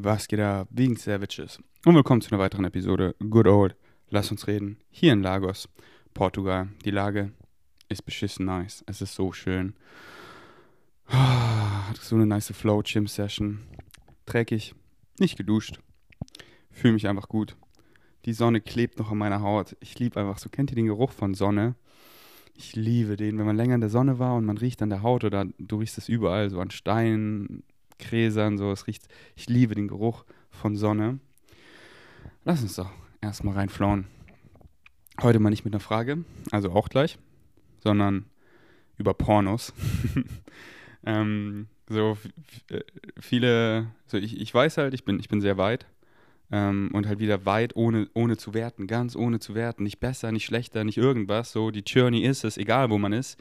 Was geht ab? Wegen Savages. Und willkommen zu einer weiteren Episode Good Old. Lass uns reden. Hier in Lagos, Portugal. Die Lage ist beschissen nice. Es ist so schön. Hatte so eine nice Flow-Gym-Session. Dreckig. Nicht geduscht. Fühle mich einfach gut. Die Sonne klebt noch an meiner Haut. Ich liebe einfach so. Kennt ihr den Geruch von Sonne? Ich liebe den, wenn man länger in der Sonne war und man riecht an der Haut oder du riechst es überall, so an Steinen, Gräsern, so. Es riecht, ich liebe den Geruch von Sonne. Lass uns doch erstmal reinflauen. Heute mal nicht mit einer Frage, also auch gleich, sondern über Pornos. ähm, so äh, viele, so ich, ich weiß halt, ich bin, ich bin sehr weit ähm, und halt wieder weit, ohne, ohne zu werten, ganz ohne zu werten, nicht besser, nicht schlechter, nicht irgendwas. So, die Journey ist es, egal wo man ist,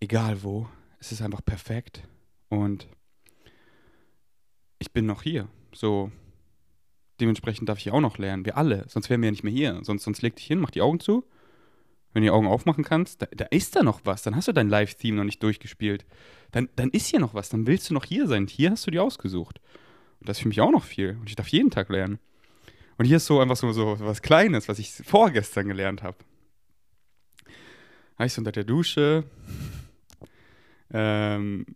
egal wo, es ist einfach perfekt und ich bin noch hier. So, dementsprechend darf ich auch noch lernen. Wir alle, sonst wären wir ja nicht mehr hier. Sonst, sonst leg dich hin, mach die Augen zu. Wenn du die Augen aufmachen kannst, da, da ist da noch was. Dann hast du dein Live-Theme noch nicht durchgespielt. Dann, dann ist hier noch was. Dann willst du noch hier sein. Hier hast du die ausgesucht. Und das ist für mich auch noch viel. Und ich darf jeden Tag lernen. Und hier ist so einfach so, so was Kleines, was ich vorgestern gelernt habe. Heißt unter der Dusche, ähm,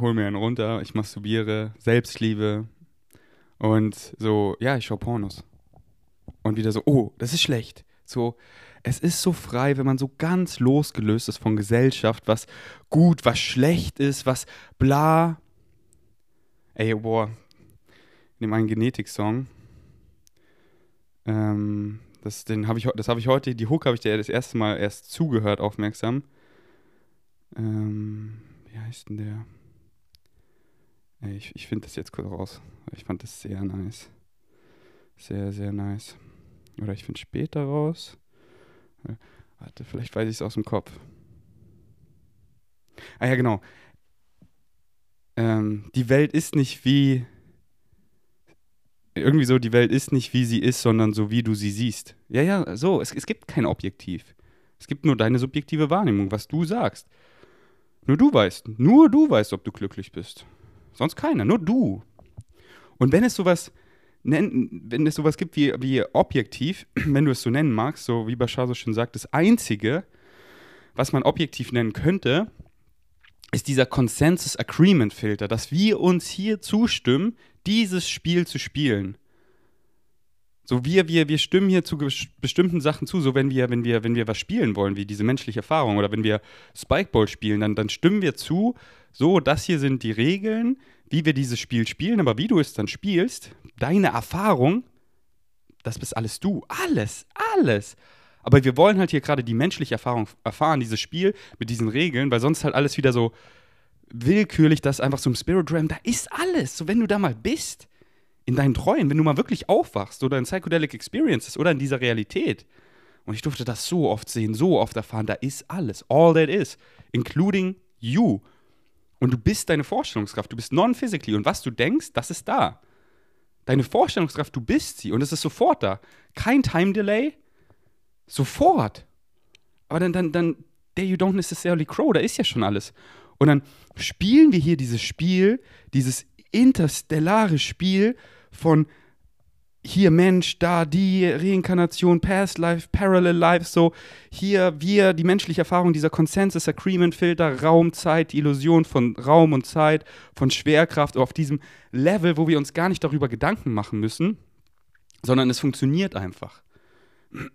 hol mir einen runter, ich masturbiere, Selbstliebe und so, ja, ich schaue Pornos. Und wieder so, oh, das ist schlecht. So, es ist so frei, wenn man so ganz losgelöst ist von Gesellschaft, was gut, was schlecht ist, was bla. Ey, boah, ich nehme einen Genetik-Song. Ähm, das habe ich, hab ich heute, die Hook habe ich dir das erste Mal erst zugehört, aufmerksam. Ähm, wie heißt denn der? Ich, ich finde das jetzt kurz raus. Ich fand das sehr nice. Sehr, sehr nice. Oder ich finde später raus. Warte, vielleicht weiß ich es aus dem Kopf. Ah ja, genau. Ähm, die Welt ist nicht wie. Irgendwie so, die Welt ist nicht wie sie ist, sondern so wie du sie siehst. Ja, ja, so. Es, es gibt kein Objektiv. Es gibt nur deine subjektive Wahrnehmung, was du sagst. Nur du weißt, nur du weißt, ob du glücklich bist. Sonst keiner, nur du. Und wenn es sowas wenn es sowas gibt wie, wie objektiv, wenn du es so nennen magst, so wie Bashar so schön sagt, das Einzige, was man objektiv nennen könnte, ist dieser Consensus Agreement Filter, dass wir uns hier zustimmen, dieses Spiel zu spielen. So wir, wir, wir stimmen hier zu bestimmten Sachen zu. So wenn wir, wenn wir, wenn wir was spielen wollen, wie diese menschliche Erfahrung, oder wenn wir Spikeball spielen, dann, dann stimmen wir zu, so, das hier sind die Regeln, wie wir dieses Spiel spielen, aber wie du es dann spielst, deine Erfahrung, das bist alles du. Alles, alles. Aber wir wollen halt hier gerade die menschliche Erfahrung erfahren, dieses Spiel mit diesen Regeln, weil sonst halt alles wieder so willkürlich, das einfach so im Spirit Realm, da ist alles. So, wenn du da mal bist, in deinen Träumen, wenn du mal wirklich aufwachst oder in Psychedelic Experiences oder in dieser Realität. Und ich durfte das so oft sehen, so oft erfahren, da ist alles. All that is. Including you. Und du bist deine Vorstellungskraft. Du bist non-physically. Und was du denkst, das ist da. Deine Vorstellungskraft, du bist sie. Und es ist sofort da. Kein Time Delay. Sofort. Aber dann, dann, dann, there you don't necessarily crow. Da ist ja schon alles. Und dann spielen wir hier dieses Spiel, dieses interstellare Spiel von hier Mensch, da die Reinkarnation, Past Life, Parallel Life, so hier wir, die menschliche Erfahrung, dieser Consensus Agreement Filter, Raum, Zeit, die Illusion von Raum und Zeit, von Schwerkraft, auf diesem Level, wo wir uns gar nicht darüber Gedanken machen müssen, sondern es funktioniert einfach.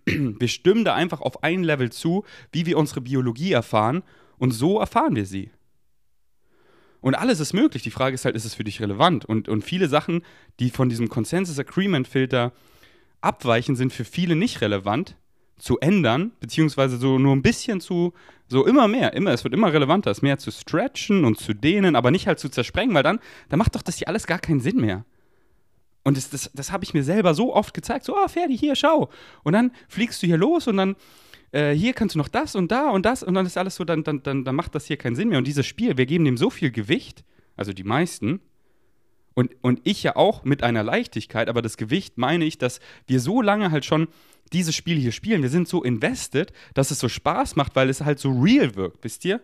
Wir stimmen da einfach auf ein Level zu, wie wir unsere Biologie erfahren und so erfahren wir sie. Und alles ist möglich. Die Frage ist halt, ist es für dich relevant? Und, und viele Sachen, die von diesem Consensus Agreement Filter abweichen, sind für viele nicht relevant zu ändern, beziehungsweise so nur ein bisschen zu, so immer mehr, immer, es wird immer relevanter, es mehr zu stretchen und zu dehnen, aber nicht halt zu zersprengen, weil dann, dann macht doch das hier alles gar keinen Sinn mehr. Und das, das, das habe ich mir selber so oft gezeigt, so, ah, fertig, hier, schau. Und dann fliegst du hier los und dann äh, hier kannst du noch das und da und das und dann ist alles so, dann, dann, dann, dann macht das hier keinen Sinn mehr. Und dieses Spiel, wir geben dem so viel Gewicht, also die meisten, und, und ich ja auch mit einer Leichtigkeit, aber das Gewicht meine ich, dass wir so lange halt schon dieses Spiel hier spielen. Wir sind so invested, dass es so Spaß macht, weil es halt so real wirkt, wisst ihr?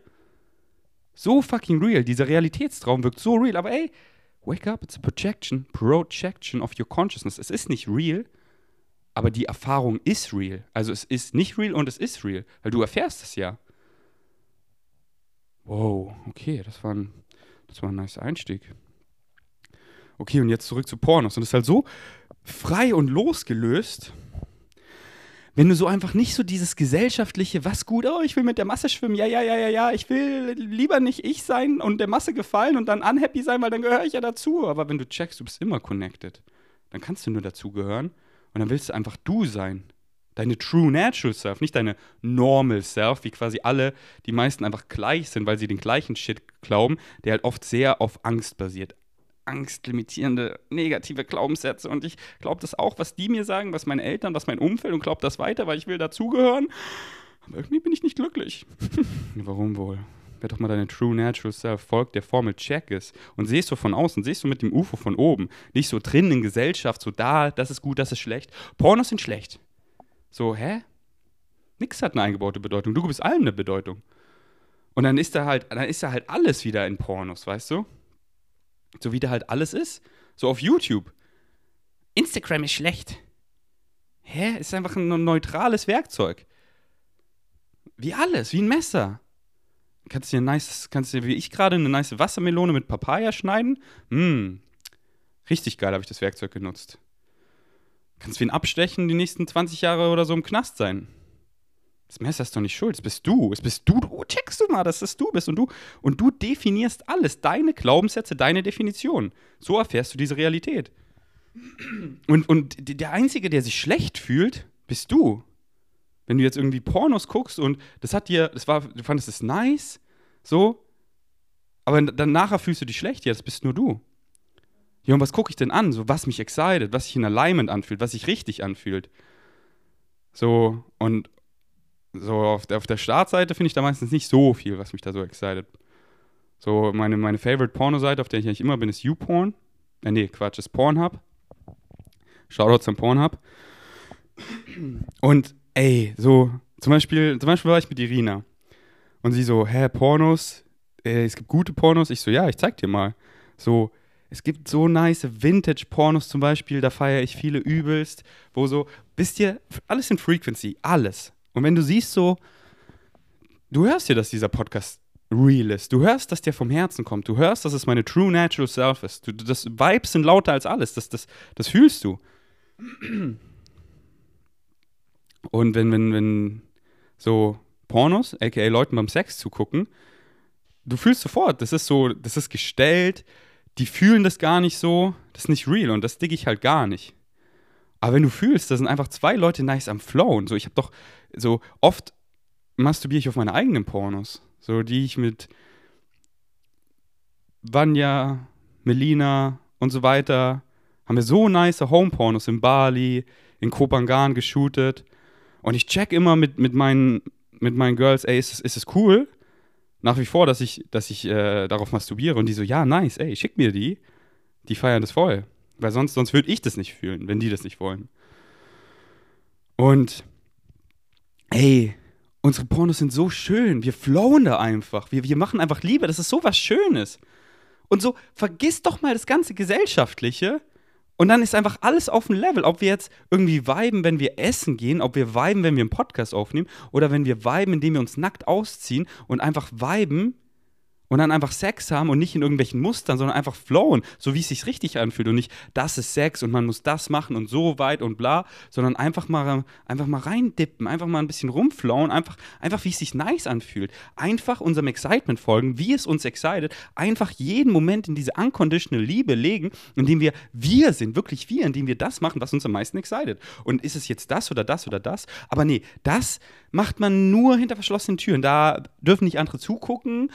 So fucking real. Dieser Realitätstraum wirkt so real. Aber ey, Wake up, it's a projection, projection of your consciousness. Es ist nicht real, aber die Erfahrung ist real. Also es ist nicht real und es ist real, weil du erfährst es ja. Wow, okay, das war ein, das war ein nice Einstieg. Okay, und jetzt zurück zu Pornos. Und es ist halt so frei und losgelöst, wenn du so einfach nicht so dieses gesellschaftliche, was gut, oh, ich will mit der Masse schwimmen, ja, ja, ja, ja, ja, ich will lieber nicht ich sein und der Masse gefallen und dann unhappy sein, weil dann gehöre ich ja dazu. Aber wenn du checkst, du bist immer connected, dann kannst du nur dazugehören und dann willst du einfach du sein. Deine true natural self, nicht deine normal self, wie quasi alle, die meisten einfach gleich sind, weil sie den gleichen Shit glauben, der halt oft sehr auf Angst basiert angstlimitierende, negative Glaubenssätze. Und ich glaube das auch, was die mir sagen, was meine Eltern, was mein Umfeld und glaube das weiter, weil ich will dazugehören. Aber irgendwie bin ich nicht glücklich. Warum wohl? Wer doch mal deine True Natural Self folgt, der Formel Check ist und siehst du von außen, siehst du mit dem UFO von oben, nicht so drin in Gesellschaft, so da, das ist gut, das ist schlecht. Pornos sind schlecht. So, hä? Nix hat eine eingebaute Bedeutung. Du bist allem eine Bedeutung. Und dann ist da halt, dann ist da halt alles wieder in Pornos, weißt du? So wie da halt alles ist. So auf YouTube. Instagram ist schlecht. Hä? Ist einfach ein neutrales Werkzeug. Wie alles, wie ein Messer. Kannst du dir nice, kannst dir wie ich gerade eine nice Wassermelone mit Papaya schneiden? Hm. Richtig geil habe ich das Werkzeug genutzt. Kannst du ihn abstechen die nächsten 20 Jahre oder so im Knast sein. Das Messer ist doch nicht schuld, es bist du. Es bist du. Du checkst du mal, dass es du bist. Und du, und du definierst alles. Deine Glaubenssätze, deine Definition. So erfährst du diese Realität. Und, und der Einzige, der sich schlecht fühlt, bist du. Wenn du jetzt irgendwie Pornos guckst und das hat dir, das war, du fandest es nice, so, aber dann nachher fühlst du dich schlecht, ja, das bist nur du. Ja, und was gucke ich denn an? So, was mich excited, was sich in Alignment anfühlt, was sich richtig anfühlt. So, und, so auf der, auf der Startseite finde ich da meistens nicht so viel, was mich da so excited. So, meine, meine Favorite Porno-Seite, auf der ich eigentlich immer bin, ist YouPorn. Äh, nee, Quatsch, ist Pornhub. Shoutout zum Pornhub. Und, ey, so, zum Beispiel, zum Beispiel war ich mit Irina. Und sie so, hä, Pornos? Äh, es gibt gute Pornos. Ich so, ja, ich zeig dir mal. So, es gibt so nice Vintage-Pornos zum Beispiel, da feiere ich viele übelst, wo so, wisst ihr, alles in Frequency, alles. Und wenn du siehst so, du hörst ja, dass dieser Podcast real ist. Du hörst, dass der vom Herzen kommt. Du hörst, dass es meine true natural self ist. Du, das Vibes sind lauter als alles. Das, das, das fühlst du. Und wenn, wenn, wenn so Pornos, aka Leuten beim Sex zugucken, du fühlst sofort, das ist so, das ist gestellt, die fühlen das gar nicht so, das ist nicht real und das digge ich halt gar nicht. Aber wenn du fühlst, da sind einfach zwei Leute nice am Flowen. So, ich habe doch so oft masturbiere ich auf meine eigenen Pornos, so die ich mit Vanya, Melina und so weiter haben wir so nice Home-Pornos in Bali, in Kopangan geshootet. Und ich check immer mit, mit, meinen, mit meinen Girls, ey, ist es, ist cool? Nach wie vor, dass ich, dass ich äh, darauf masturbiere. Und die so, ja, nice, ey, schick mir die. Die feiern das voll. Weil sonst, sonst würde ich das nicht fühlen, wenn die das nicht wollen. Und ey, unsere Pornos sind so schön. Wir flowen da einfach. Wir, wir machen einfach Liebe. Das ist so was Schönes. Und so, vergiss doch mal das ganze Gesellschaftliche. Und dann ist einfach alles auf dem Level. Ob wir jetzt irgendwie viben, wenn wir essen gehen, ob wir viben, wenn wir einen Podcast aufnehmen, oder wenn wir viben, indem wir uns nackt ausziehen und einfach viben, und dann einfach Sex haben und nicht in irgendwelchen Mustern, sondern einfach flowen, so wie es sich richtig anfühlt und nicht, das ist Sex und man muss das machen und so weit und bla, sondern einfach mal, einfach mal reindippen, einfach mal ein bisschen rumflowen, einfach, einfach wie es sich nice anfühlt. Einfach unserem Excitement folgen, wie es uns excited, einfach jeden Moment in diese unconditional Liebe legen, indem wir wir sind, wirklich wir, indem wir das machen, was uns am meisten excited. Und ist es jetzt das oder das oder das? Aber nee, das macht man nur hinter verschlossenen Türen. Da dürfen nicht andere zugucken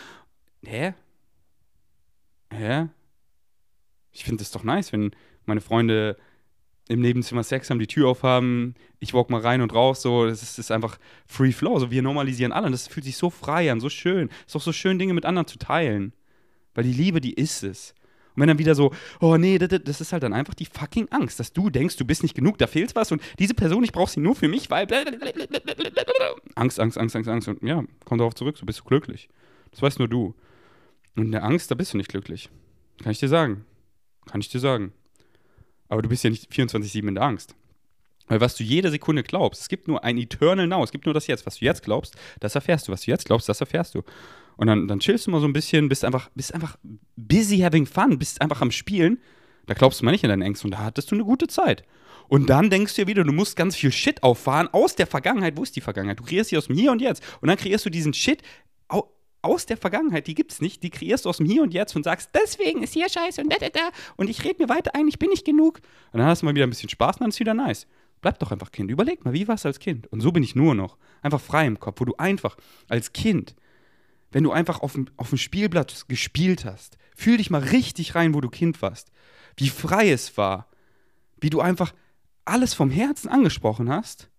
hä? Hä? Ich finde das doch nice, wenn meine Freunde im Nebenzimmer Sex haben, die Tür aufhaben, ich walk mal rein und raus, so, das ist, das ist einfach Free Flow, so, wir normalisieren alle und das fühlt sich so frei an, so schön. Ist doch so schön, Dinge mit anderen zu teilen. Weil die Liebe, die ist es. Und wenn dann wieder so, oh nee, das, das ist halt dann einfach die fucking Angst, dass du denkst, du bist nicht genug, da fehlt was und diese Person, ich brauche sie nur für mich, weil Angst, Angst, Angst, Angst, Angst und ja, komm darauf zurück, so bist du glücklich. Das weißt nur du. Und in der Angst, da bist du nicht glücklich. Kann ich dir sagen. Kann ich dir sagen. Aber du bist ja nicht 24-7 in der Angst. Weil was du jede Sekunde glaubst, es gibt nur ein Eternal Now, es gibt nur das Jetzt. Was du jetzt glaubst, das erfährst du. Was du jetzt glaubst, das erfährst du. Und dann, dann chillst du mal so ein bisschen, bist einfach, bist einfach busy having fun, bist einfach am Spielen. Da glaubst du mal nicht in deine Ängste und da hattest du eine gute Zeit. Und dann denkst du dir wieder, du musst ganz viel Shit auffahren aus der Vergangenheit. Wo ist die Vergangenheit? Du kreierst sie aus dem Hier und Jetzt. Und dann kreierst du diesen Shit aus der Vergangenheit, die gibt's nicht, die kreierst du aus dem Hier und Jetzt und sagst, deswegen ist hier scheiße und da, da, da und ich rede mir weiter ein, ich bin nicht genug. Und dann hast du mal wieder ein bisschen Spaß und dann ist wieder nice. Bleib doch einfach Kind. Überleg mal, wie warst du als Kind? Und so bin ich nur noch. Einfach frei im Kopf, wo du einfach als Kind, wenn du einfach auf dem, auf dem Spielblatt gespielt hast, fühl dich mal richtig rein, wo du Kind warst. Wie frei es war. Wie du einfach alles vom Herzen angesprochen hast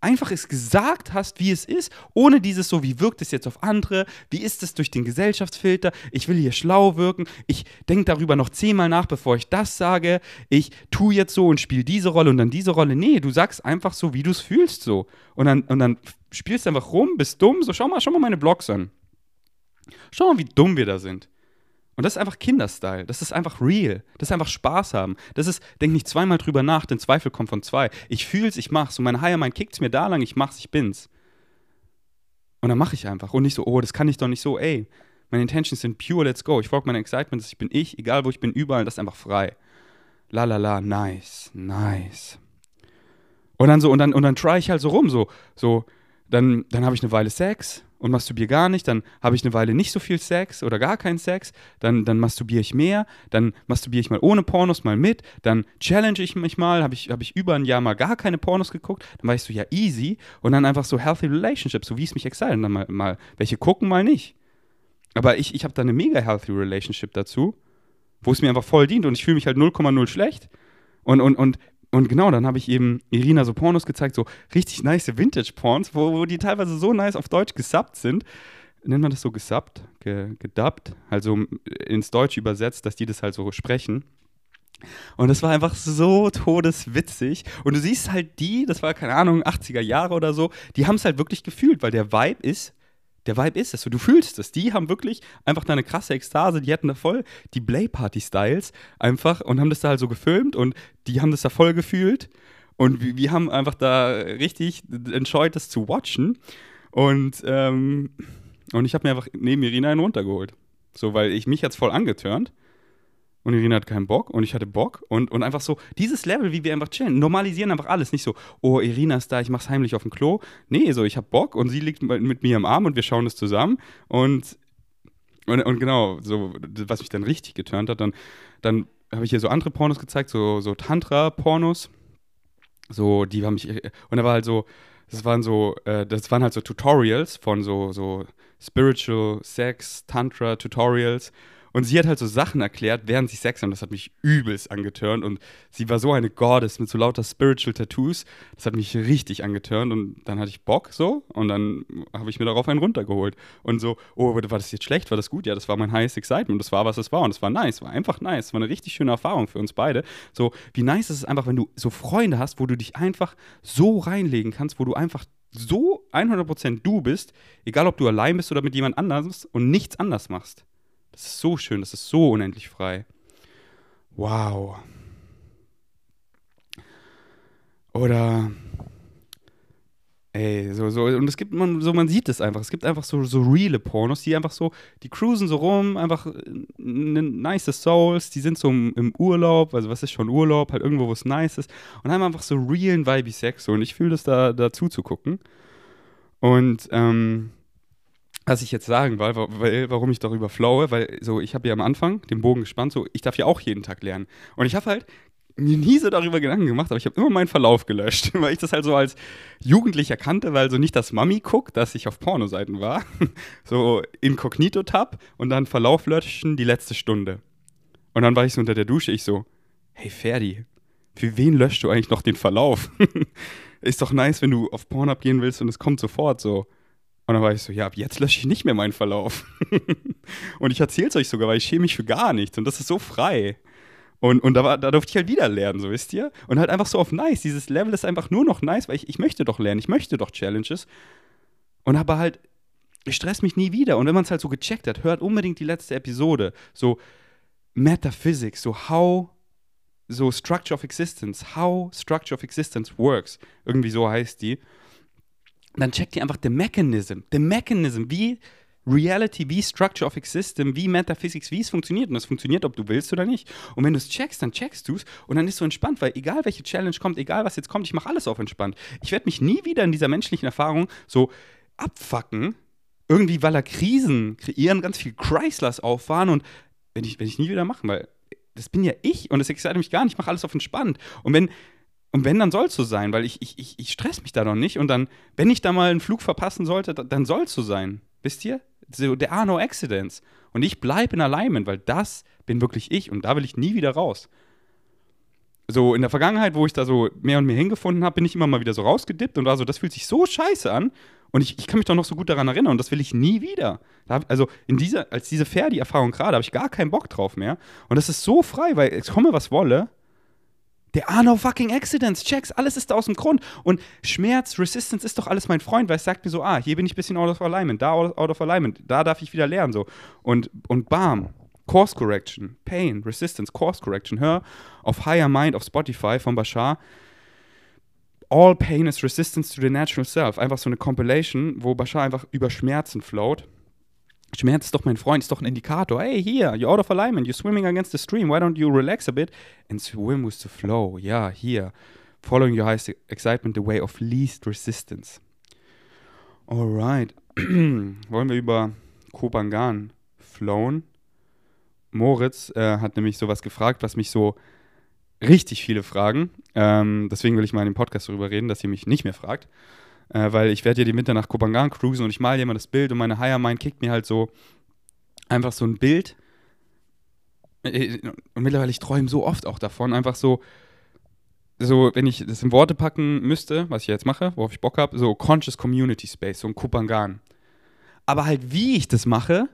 einfach es gesagt hast, wie es ist, ohne dieses so, wie wirkt es jetzt auf andere, wie ist es durch den Gesellschaftsfilter, ich will hier schlau wirken, ich denke darüber noch zehnmal nach, bevor ich das sage, ich tue jetzt so und spiele diese Rolle und dann diese Rolle. Nee, du sagst einfach so, wie du es fühlst so. Und dann, und dann spielst du einfach rum, bist dumm, so schau mal, schau mal meine Blogs an. Schau mal, wie dumm wir da sind. Und das ist einfach Kinderstyle. Das ist einfach real. Das ist einfach Spaß haben. Das ist, denk nicht zweimal drüber nach, denn Zweifel kommt von zwei. Ich fühl's, ich mach's. Und mein Higher Mind kickt's mir da lang, ich mach's, ich bin's. Und dann mache ich einfach. Und nicht so, oh, das kann ich doch nicht so, ey. Meine Intentions sind pure, let's go. Ich folge meinen Excitements, ich bin ich, egal wo ich bin, überall, das ist einfach frei. La la la, nice, nice. Und dann so, und dann, und dann try ich halt so rum, so, so, dann, dann habe ich eine Weile Sex, und masturbiere gar nicht, dann habe ich eine Weile nicht so viel Sex oder gar keinen Sex, dann, dann masturbiere ich mehr, dann masturbiere ich mal ohne Pornos mal mit, dann challenge ich mich mal, habe ich, hab ich über ein Jahr mal gar keine Pornos geguckt, dann ich so, ja, easy und dann einfach so healthy relationships, so wie es mich excite und dann mal, mal welche gucken, mal nicht. Aber ich, ich habe da eine mega healthy relationship dazu, wo es mir einfach voll dient und ich fühle mich halt 0,0 schlecht und, und, und und genau, dann habe ich eben Irina so Pornos gezeigt, so richtig nice Vintage-Porns, wo, wo die teilweise so nice auf Deutsch gesubbt sind. Nennt man das so gesubbt? Ge, gedubbt? Also ins Deutsch übersetzt, dass die das halt so sprechen. Und das war einfach so todeswitzig. Und du siehst halt die, das war keine Ahnung, 80er Jahre oder so, die haben es halt wirklich gefühlt, weil der Vibe ist, der Vibe ist es. Du fühlst es. Die haben wirklich einfach da eine krasse Ekstase. Die hatten da voll die Play-Party-Styles einfach und haben das da halt so gefilmt und die haben das da voll gefühlt. Und wir, wir haben einfach da richtig enjoyed, das zu watchen. Und, ähm, und ich habe mir einfach neben Irina einen runtergeholt. So, weil ich mich jetzt voll angetörnt und Irina hat keinen Bock und ich hatte Bock und, und einfach so dieses Level, wie wir einfach chillen, normalisieren einfach alles. Nicht so, oh, Irina ist da, ich mach's heimlich auf dem Klo. Nee, so, ich hab Bock und sie liegt mit mir im Arm und wir schauen es zusammen und, und, und genau, so, was mich dann richtig geturnt hat, dann, dann habe ich hier so andere Pornos gezeigt, so, so Tantra-Pornos. So, die haben mich, und da war halt so, das waren so, äh, das waren halt so Tutorials von so, so Spiritual Sex, Tantra Tutorials. Und sie hat halt so Sachen erklärt, während sie Sex haben. Das hat mich übelst angetörnt. Und sie war so eine Goddess mit so lauter Spiritual Tattoos. Das hat mich richtig angetörnt. Und dann hatte ich Bock so. Und dann habe ich mir darauf einen runtergeholt. Und so, oh, war das jetzt schlecht? War das gut? Ja, das war mein highest excitement. Das war, was es war. Und es war nice. War einfach nice. War eine richtig schöne Erfahrung für uns beide. So, wie nice ist es einfach, wenn du so Freunde hast, wo du dich einfach so reinlegen kannst, wo du einfach so 100% du bist, egal ob du allein bist oder mit jemand anders und nichts anders machst. Das ist so schön, das ist so unendlich frei. Wow. Oder Ey, so, so, und es gibt, man, so, man sieht es einfach. Es gibt einfach so, so reale Pornos, die einfach so, die cruisen so rum, einfach ne, nice Souls, die sind so im, im, Urlaub, also was ist schon Urlaub, halt irgendwo, wo es nice ist, und haben einfach so realen Vibe Sex so, und ich fühle das da, dazu zu gucken. Und, ähm, was ich jetzt sagen will, weil, warum ich darüber flowe, weil so, ich habe ja am Anfang den Bogen gespannt, so, ich darf ja auch jeden Tag lernen. Und ich habe halt mir nie so darüber Gedanken gemacht, aber ich habe immer meinen Verlauf gelöscht, weil ich das halt so als Jugendlicher kannte, weil so nicht das Mami guckt, dass ich auf Pornoseiten war, so Inkognito-Tab und dann Verlauf löschen, die letzte Stunde. Und dann war ich so unter der Dusche, ich so, hey Ferdi, für wen löscht du eigentlich noch den Verlauf? Ist doch nice, wenn du auf Pornhub gehen willst und es kommt sofort so. Und dann war ich so, ja, ab jetzt lösche ich nicht mehr meinen Verlauf. und ich erzähle es euch sogar, weil ich schäme mich für gar nichts. Und das ist so frei. Und, und da, war, da durfte ich halt wieder lernen, so wisst ihr. Und halt einfach so auf nice. Dieses Level ist einfach nur noch nice, weil ich, ich möchte doch lernen, ich möchte doch Challenges. Und aber halt, ich stress mich nie wieder. Und wenn man es halt so gecheckt hat, hört unbedingt die letzte Episode. So, Metaphysics, so how, so Structure of Existence, how Structure of Existence works, irgendwie so heißt die, dann checkt ihr einfach the mechanism, the mechanism, wie Reality, wie Structure of Existence, wie Metaphysics, wie es funktioniert. Und das funktioniert, ob du willst oder nicht. Und wenn du es checkst, dann checkst du es und dann ist so entspannt, weil egal welche Challenge kommt, egal was jetzt kommt, ich mache alles auf entspannt. Ich werde mich nie wieder in dieser menschlichen Erfahrung so abfacken, irgendwie, weil er Krisen kreieren, ganz viel Chryslers auffahren und wenn ich, wenn ich nie wieder machen, weil das bin ja ich und das excite mich gar nicht, ich mache alles auf entspannt. Und wenn, und wenn, dann soll es so sein, weil ich, ich, ich, ich stress mich da noch nicht. Und dann, wenn ich da mal einen Flug verpassen sollte, dann soll es so sein. Wisst ihr? So, there are no accidents. Und ich bleibe in Alignment, weil das bin wirklich ich und da will ich nie wieder raus. So in der Vergangenheit, wo ich da so mehr und mehr hingefunden habe, bin ich immer mal wieder so rausgedippt und war so, das fühlt sich so scheiße an. Und ich, ich kann mich doch noch so gut daran erinnern und das will ich nie wieder. Da, also in dieser, als diese Ferdi-Erfahrung gerade, habe ich gar keinen Bock drauf mehr. Und das ist so frei, weil es komme, was wolle. There are no fucking accidents, checks, alles ist da aus dem Grund. Und Schmerz, Resistance ist doch alles mein Freund, weil es sagt mir so, ah, hier bin ich ein bisschen out of alignment, da out of alignment, da darf ich wieder lernen, so. Und, und bam, Course Correction, Pain, Resistance, Course Correction. Hör auf Higher Mind auf Spotify von Bashar. All Pain is Resistance to the Natural Self. Einfach so eine Compilation, wo Bashar einfach über Schmerzen float. Schmerz ist doch mein Freund, ist doch ein Indikator. Hey, here, you're out of alignment, you're swimming against the stream. Why don't you relax a bit and swim with the flow? Ja, here. Following your highest excitement, the way of least resistance. Alright. Wollen wir über Kopangan flown? Moritz äh, hat nämlich sowas gefragt, was mich so richtig viele fragen. Ähm, deswegen will ich mal in dem Podcast darüber reden, dass ihr mich nicht mehr fragt äh, weil ich werde ja die Winter nach Kopangan cruisen und ich male immer das Bild und meine Higher Mind kickt mir halt so einfach so ein Bild. Äh, und mittlerweile, ich träume so oft auch davon, einfach so, so, wenn ich das in Worte packen müsste, was ich jetzt mache, worauf ich Bock habe, so Conscious Community Space, so ein Kupangan. Aber halt, wie ich das mache,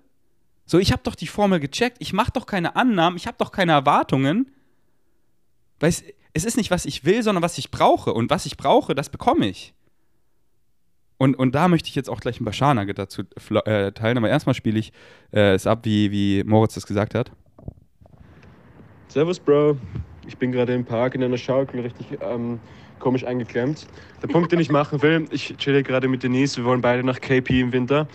so, ich habe doch die Formel gecheckt, ich mache doch keine Annahmen, ich habe doch keine Erwartungen, weil es, es ist nicht, was ich will, sondern was ich brauche. Und was ich brauche, das bekomme ich. Und, und da möchte ich jetzt auch gleich ein Bashar-Nugget dazu äh, teilen. Aber erstmal spiele ich äh, es ab, wie, wie Moritz das gesagt hat. Servus, Bro. Ich bin gerade im Park in einer Schaukel, richtig ähm, komisch eingeklemmt. Der Punkt, den ich machen will, ich chille gerade mit Denise, wir wollen beide nach KP im Winter.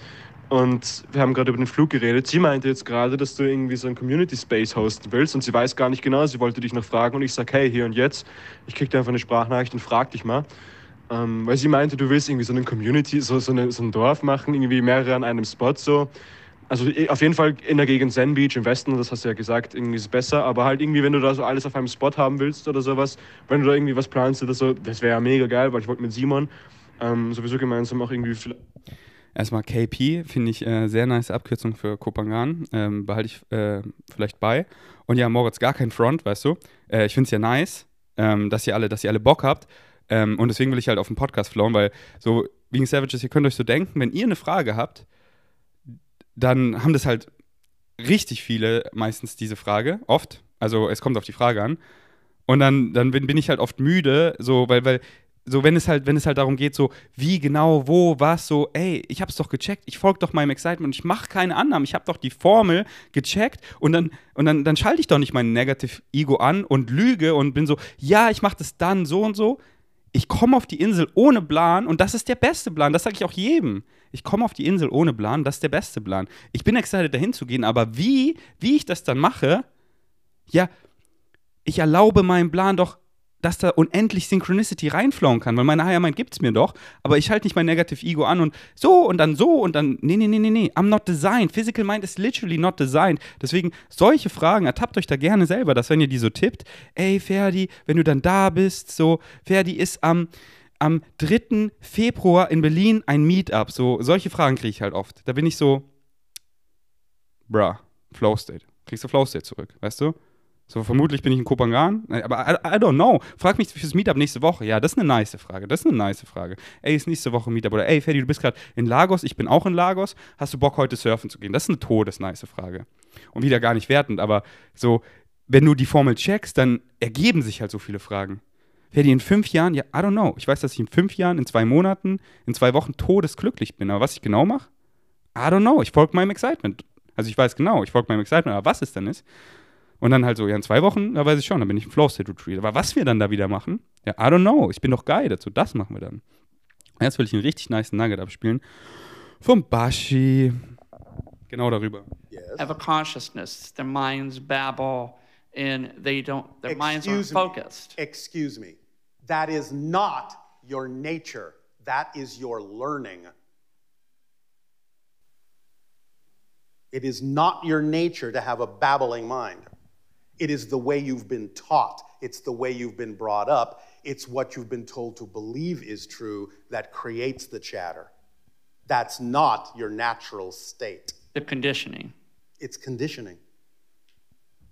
Und wir haben gerade über den Flug geredet. Sie meinte jetzt gerade, dass du irgendwie so ein Community Space hosten willst und sie weiß gar nicht genau. Sie wollte dich noch fragen und ich sage, hey, hier und jetzt. Ich krieg dir einfach eine Sprachnachricht und frag dich mal. Ähm, weil sie meinte, du willst irgendwie so eine Community, so, so, eine, so ein Dorf machen, irgendwie mehrere an einem Spot so. Also auf jeden Fall in der Gegend Zen Beach im Westen, das hast du ja gesagt, irgendwie ist es besser. Aber halt irgendwie, wenn du da so alles auf einem Spot haben willst oder sowas, wenn du da irgendwie was planst oder so, das wäre ja mega geil, weil ich wollte mit Simon ähm, sowieso gemeinsam auch irgendwie. Erstmal KP finde ich äh, sehr nice Abkürzung für Kopangan. Ähm, behalte ich äh, vielleicht bei. Und ja, Moritz, gar kein Front, weißt du. Äh, ich finde es ja nice, ähm, dass ihr alle, dass ihr alle Bock habt. Ähm, und deswegen will ich halt auf den Podcast flowen, weil so, wegen Savages, ihr könnt euch so denken, wenn ihr eine Frage habt, dann haben das halt richtig viele meistens diese Frage, oft. Also es kommt auf die Frage an. Und dann, dann bin, bin ich halt oft müde, so, weil, weil so wenn es halt, wenn es halt darum geht, so wie genau, wo, was, so, ey, ich hab's doch gecheckt, ich folge doch meinem Excitement, ich mache keine Annahmen, ich habe doch die Formel gecheckt und dann und dann, dann schalte ich doch nicht mein Negative Ego an und lüge und bin so, ja, ich mache das dann so und so ich komme auf die Insel ohne Plan und das ist der beste Plan. Das sage ich auch jedem. Ich komme auf die Insel ohne Plan, das ist der beste Plan. Ich bin excited, dahin zu gehen, aber wie, wie ich das dann mache, ja, ich erlaube meinem Plan doch dass da unendlich Synchronicity reinflowen kann, weil meine Higher Mind gibt es mir doch, aber ich halte nicht mein Negative Ego an und so und dann so und dann, nee, nee, nee, nee, nee, I'm not designed. Physical Mind is literally not designed. Deswegen, solche Fragen, ertappt euch da gerne selber, dass wenn ihr die so tippt, ey, Ferdi, wenn du dann da bist, so, Ferdi ist am, am 3. Februar in Berlin ein Meetup, so, solche Fragen kriege ich halt oft. Da bin ich so, bruh, Flow State. Kriegst du Flow State zurück, weißt du? So, vermutlich bin ich in Kopangan, aber I, I, don't know. Frag mich fürs Meetup nächste Woche. Ja, das ist eine nice Frage. Das ist eine nice Frage. Ey, ist nächste Woche Meetup. Oder ey, Ferdi, du bist gerade in Lagos, ich bin auch in Lagos. Hast du Bock, heute surfen zu gehen? Das ist eine todesnice Frage. Und wieder gar nicht wertend, aber so, wenn du die Formel checkst, dann ergeben sich halt so viele Fragen. Ferdi, in fünf Jahren, ja, I don't know. Ich weiß, dass ich in fünf Jahren, in zwei Monaten, in zwei Wochen todesglücklich bin. Aber was ich genau mache, I don't know. Ich folge meinem Excitement. Also ich weiß genau, ich folge meinem Excitement, aber was es dann ist, Und dann halt so, ja, in zwei Wochen, da weiß ich schon, dann bin ich im Flow State Retreat. Aber was wir dann da wieder machen, ja, I don't know. Ich bin doch geil dazu. Das machen wir dann. Jetzt will ich einen richtig nice Nugget abspielen. Vom Bashi. Genau darüber. Yes. have a consciousness. Their minds babble and they don't, their minds aren't Excuse me. focused. Excuse me. That is not your nature. That is your learning. It is not your nature to have a babbling mind. It is the way you've been taught, it's the way you've been brought up, it's what you've been told to believe is true that creates the chatter. That's not your natural state. The conditioning. It's conditioning.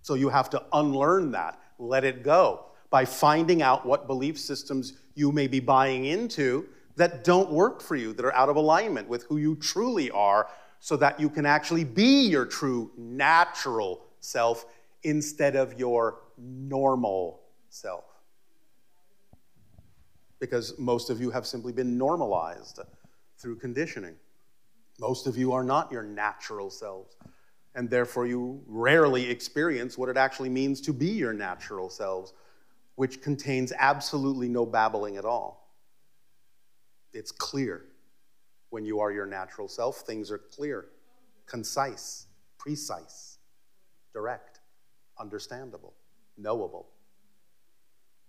So you have to unlearn that, let it go by finding out what belief systems you may be buying into that don't work for you, that are out of alignment with who you truly are, so that you can actually be your true natural self instead of your normal self. Because most of you have simply been normalized through conditioning. Most of you are not your natural selves and therefore you rarely experience what it actually means to be your natural selves, which contains absolutely no babbling at all. It's clear. When you are your natural self, things are clear, concise, precise, direct, understandable, knowable.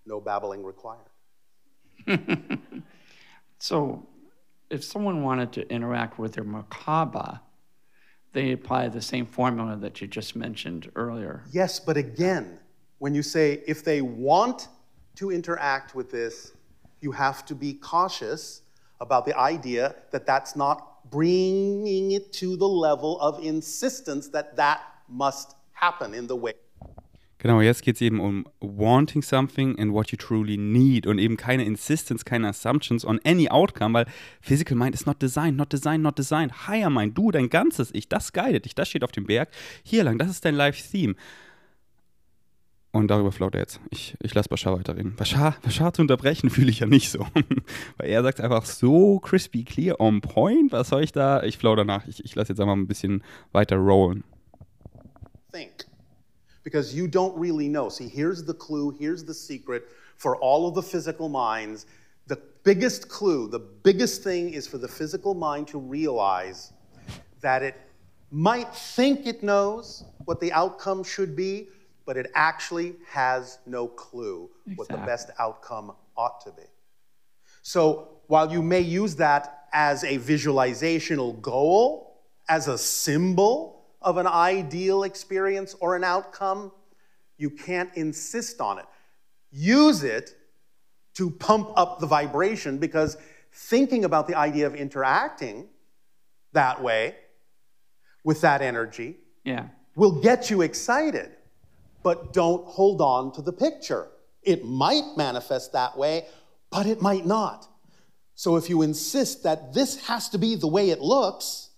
No babbling required. So if someone wanted to interact with their Merkaba, they apply the same formula that you just mentioned earlier. Yes, but again, when you say if they want to interact with this, you have to be cautious about the idea that that's not bringing it to the level of insistence that that must happen in the way. Genau, jetzt geht es eben um wanting something and what you truly need und eben keine insistence, keine assumptions on any outcome, weil physical mind is not designed, not designed, not designed. Higher mind, du, dein ganzes Ich, das guidet dich, das steht auf dem Berg. Hier lang, das ist dein Life-Theme. Und darüber flaut er jetzt. Ich, ich lasse Bashar weiterreden. Bashar, Bashar zu unterbrechen fühle ich ja nicht so. Weil er sagt einfach so crispy clear, on point. Was soll ich da? Ich flau danach. Ich, ich lasse jetzt einfach ein bisschen weiter rollen. Think. Because you don't really know. See, here's the clue, here's the secret for all of the physical minds. The biggest clue, the biggest thing is for the physical mind to realize that it might think it knows what the outcome should be, but it actually has no clue what the best outcome ought to be. So while you may use that as a visualizational goal, as a symbol of an ideal experience or an outcome, you can't insist on it. Use it to pump up the vibration because thinking about the idea of interacting that way with that energy Yeah. will get you excited, but don't hold on to the picture. It might manifest that way, but it might not. So if you insist that this has to be the way it looks,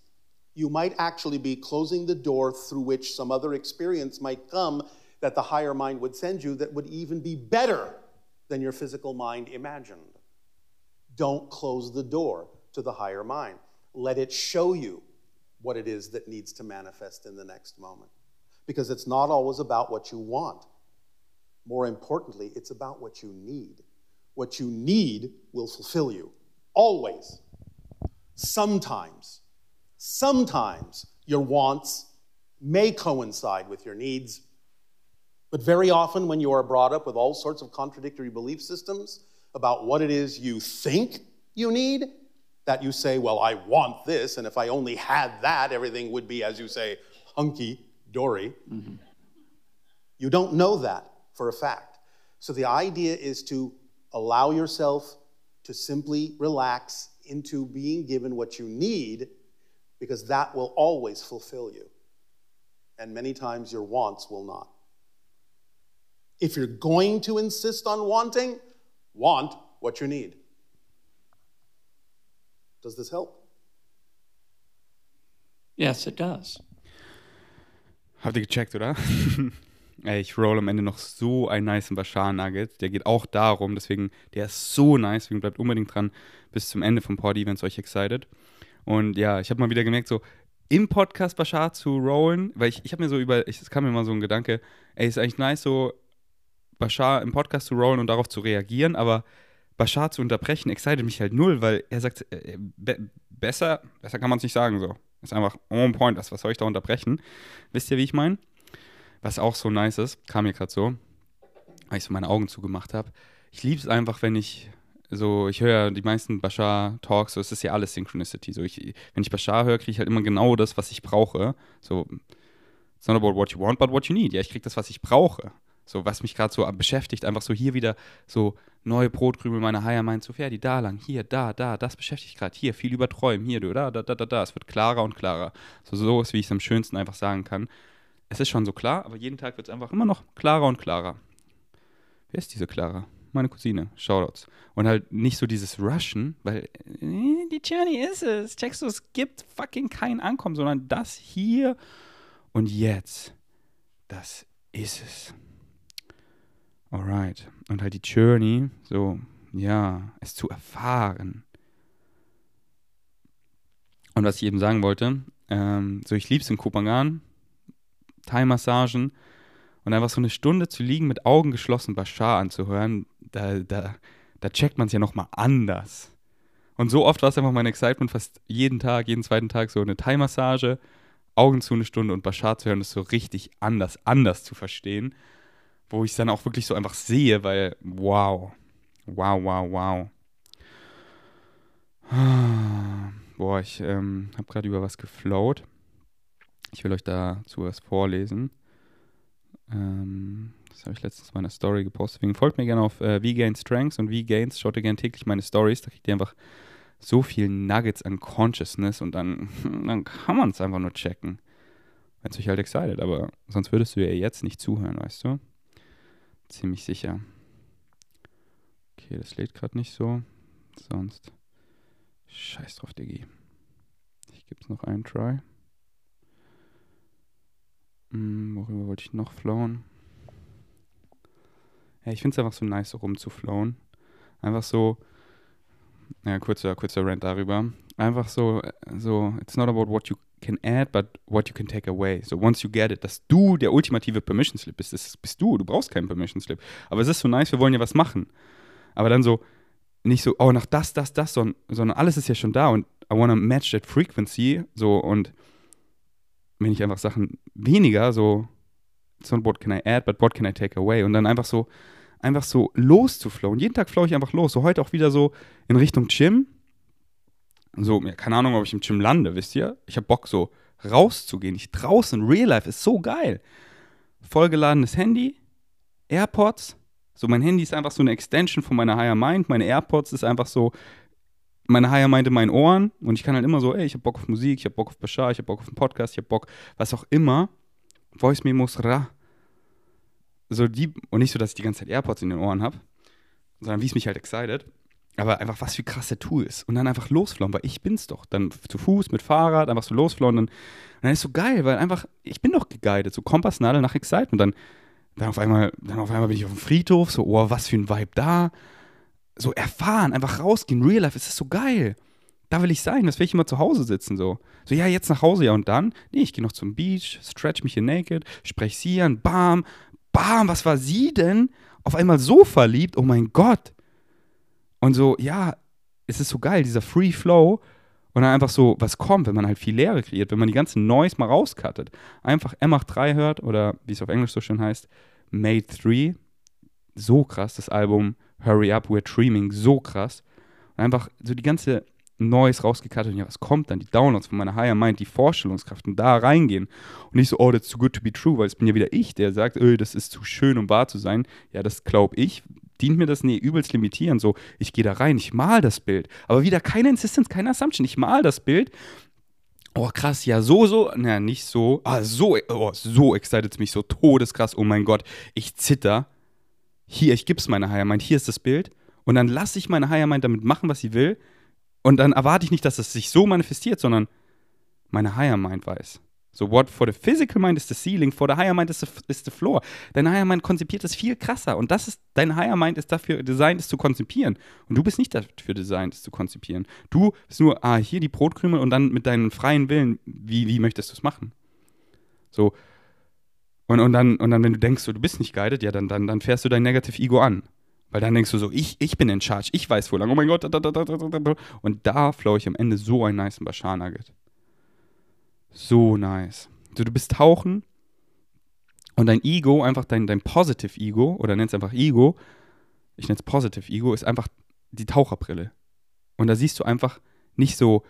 you might actually be closing the door through which some other experience might come that the higher mind would send you that would even be better than your physical mind imagined. Don't close the door to the higher mind. Let it show you what it is that needs to manifest in the next moment. Because it's not always about what you want. More importantly, it's about what you need. What you need will fulfill you. Always. Sometimes, sometimes your wants may coincide with your needs. But very often, when you are brought up with all sorts of contradictory belief systems about what it is you think you need, that you say, Well, I want this, and if I only had that, everything would be, as you say, hunky dory. Mm-hmm. You don't know that for a fact. So the idea is to allow yourself to simply relax into being given what you need because that will always fulfill you. And many times your wants will not. If you're going to insist on wanting, want what you need. Does this help? Yes, it does. Habt ihr gecheckt, oder? Ey, ich roll am Ende noch so einen niceen Bashar Nugget. Der geht auch darum, deswegen, der ist so nice, deswegen bleibt unbedingt dran bis zum Ende vom Poddy, wenn es euch excited. Und ja, ich habe mal wieder gemerkt, so, im Podcast Bashar zu rollen, weil ich, ich habe mir so über, ich, es kam mir mal so ein Gedanke, ey, ist eigentlich nice, so Bashar im Podcast zu rollen und darauf zu reagieren, aber Bashar zu unterbrechen, excited mich halt null, weil er sagt, äh, be besser, besser kann man es nicht sagen so. Ist einfach on point, was, was soll ich da unterbrechen? Wisst ihr, wie ich meine? Was auch so nice ist, kam mir gerade so, weil ich so meine Augen zugemacht habe. Ich liebe es einfach, wenn ich so, ich höre ja die meisten Bashar-Talks, so es ist ja alles Synchronicity. So, ich, wenn ich Bashar höre, kriege ich halt immer genau das, was ich brauche. So, it's not about what you want, but what you need. Ja, ich kriege das, was ich brauche. So, was mich gerade so beschäftigt, einfach so hier wieder so neue Brotkrümel meiner Haier meint, so Ferdi, da lang, hier, da, da, das beschäftigt gerade, hier, viel über Träumen, hier, da, da, da, da, da. Es wird klarer und klarer. So, so ist, wie ich es am schönsten einfach sagen kann. Es ist schon so klar, aber jeden Tag wird es einfach immer noch klarer und klarer. Wer ist diese Clara? Meine Cousine. Shoutouts. Und halt nicht so dieses Rushen, weil äh, die Journey ist es. Checkst du, es gibt fucking kein Ankommen, sondern das hier und jetzt. Das ist es. Alright. Und halt die Journey, so, ja, es zu erfahren. Und was ich eben sagen wollte, ähm, so ich liebe es in Kopangan, Thai-Massagen und einfach so eine Stunde zu liegen mit Augen geschlossen Bashar anzuhören, da, da, da checkt man es ja nochmal anders. Und so oft war es einfach mein Excitement, fast jeden Tag, jeden zweiten Tag so eine Thai-Massage, Augen zu eine Stunde und Bashar zu hören, ist so richtig anders, anders zu verstehen wo ich es dann auch wirklich so einfach sehe, weil wow, wow, wow, wow. Boah, ich ähm, habe gerade über was geflowt. Ich will euch dazu was vorlesen. Ähm, das habe ich letztens in meiner Story gepostet. Deswegen folgt mir gerne auf äh, VGain Strengths und VGains. Schaut ihr gerne täglich meine Stories. Da kriegt ihr einfach so viel Nuggets an Consciousness und dann, dann kann man es einfach nur checken. Wenn es euch halt excited, aber sonst würdest du ja jetzt nicht zuhören, weißt du? Ziemlich sicher. Okay, das lädt gerade nicht so. Sonst. Scheiß drauf, Diggi. Ich gebe es noch einen Try. Hm, worüber wollte ich noch flowen? Ja, ich finde es einfach so nice, so rumzuflowen. Einfach so. Ja, kurzer, kurzer Rant darüber. Einfach so, so, it's not about what you can add, but what you can take away. So once you get it, dass du der ultimative Permission Slip bist, das bist du. Du brauchst keinen Permission Slip. Aber es ist so nice, wir wollen ja was machen. Aber dann so, nicht so, oh, nach das, das, das, sondern, sondern alles ist ja schon da und I wanna match that frequency. So und wenn ich einfach Sachen weniger, so, it's not what can I add, but what can I take away? Und dann einfach so, einfach so loszuflowen. Jeden Tag flow ich einfach los. So heute auch wieder so in Richtung Gym so, keine Ahnung, ob ich im Gym lande, wisst ihr? Ich habe Bock, so rauszugehen. Ich draußen, Real Life ist so geil. Vollgeladenes Handy, AirPods. So, mein Handy ist einfach so eine Extension von meiner Higher Mind. Meine AirPods ist einfach so meine Mind in meinen Ohren. Und ich kann halt immer so, ey, ich habe Bock auf Musik, ich habe Bock auf Bashar, ich habe Bock auf einen Podcast, ich habe Bock, was auch immer. Voice Memos, ra. So die, und nicht so, dass ich die ganze Zeit AirPods in den Ohren habe, sondern wie es mich halt excited. Aber einfach, was für krasse Tools. Und dann einfach losflauen, weil ich bin's doch. Dann zu Fuß, mit Fahrrad, einfach so losflauen. Und dann, und dann ist so geil, weil einfach, ich bin doch geguidet, so Kompassnadel nach Excitement. Dann, dann auf einmal, dann auf einmal bin ich auf dem Friedhof, so, oh, was für ein Vibe da. So erfahren, einfach rausgehen, Real Life, es ist so geil. Da will ich sein, das will ich immer zu Hause sitzen, so. So, ja, jetzt nach Hause, ja, und dann? Nee, ich gehe noch zum Beach, stretch mich hier naked, sprech sie an, bam, bam, was war sie denn? Auf einmal so verliebt, oh mein Gott und so, ja, es ist so geil, dieser Free Flow. Und dann einfach so, was kommt, wenn man halt viel Leere kreiert, wenn man die ganzen Noise mal rauscuttet. Einfach M83 hört oder wie es auf Englisch so schön heißt, Made 3. So krass, das Album Hurry Up, We're Dreaming, so krass. Und einfach so die ganze Noise rausgekattet und ja, was kommt dann? Die Downloads von meiner Higher Mind, die Vorstellungskraft und da reingehen. Und nicht so, oh, that's too good to be true, weil es bin ja wieder ich, der sagt, öh, das ist zu schön, um wahr zu sein. Ja, das glaube ich, dient mir das? Nee, übelst limitieren. So, ich gehe da rein, ich mal das Bild. Aber wieder keine Insistence, keine Assumption. Ich mal das Bild. Oh, krass, ja, so, so, na, nicht so. Ah, so, oh, so excited es mich, so todeskrass. Oh mein Gott, ich zitter. Hier, ich gib's meiner Higher Mind, hier ist das Bild. Und dann lasse ich meine Higher Mind damit machen, was sie will. Und dann erwarte ich nicht, dass es sich so manifestiert, sondern meine Higher Mind weiß. So, what for the physical mind is the ceiling, for the higher mind is the, is the floor. Dein higher mind konzipiert es viel krasser. Und das ist, dein higher mind ist dafür designt, es zu konzipieren. Und du bist nicht dafür designt, es zu konzipieren. Du bist nur, ah, hier die Brotkrümel und dann mit deinem freien Willen, wie, wie möchtest du es machen? So. Und, und, dann, und dann, wenn du denkst, so, du bist nicht guided, ja, dann, dann, dann fährst du dein Negative Ego an. Weil dann denkst du so, ich, ich bin in charge, ich weiß wo lang, oh mein Gott. Da, da, da, und da flow ich am Ende so ein nice Bashar Nugget. So nice. Also du bist tauchen und dein Ego, einfach dein, dein Positive Ego, oder nenn es einfach Ego, ich nenne es Positive Ego, ist einfach die Taucherbrille. Und da siehst du einfach nicht so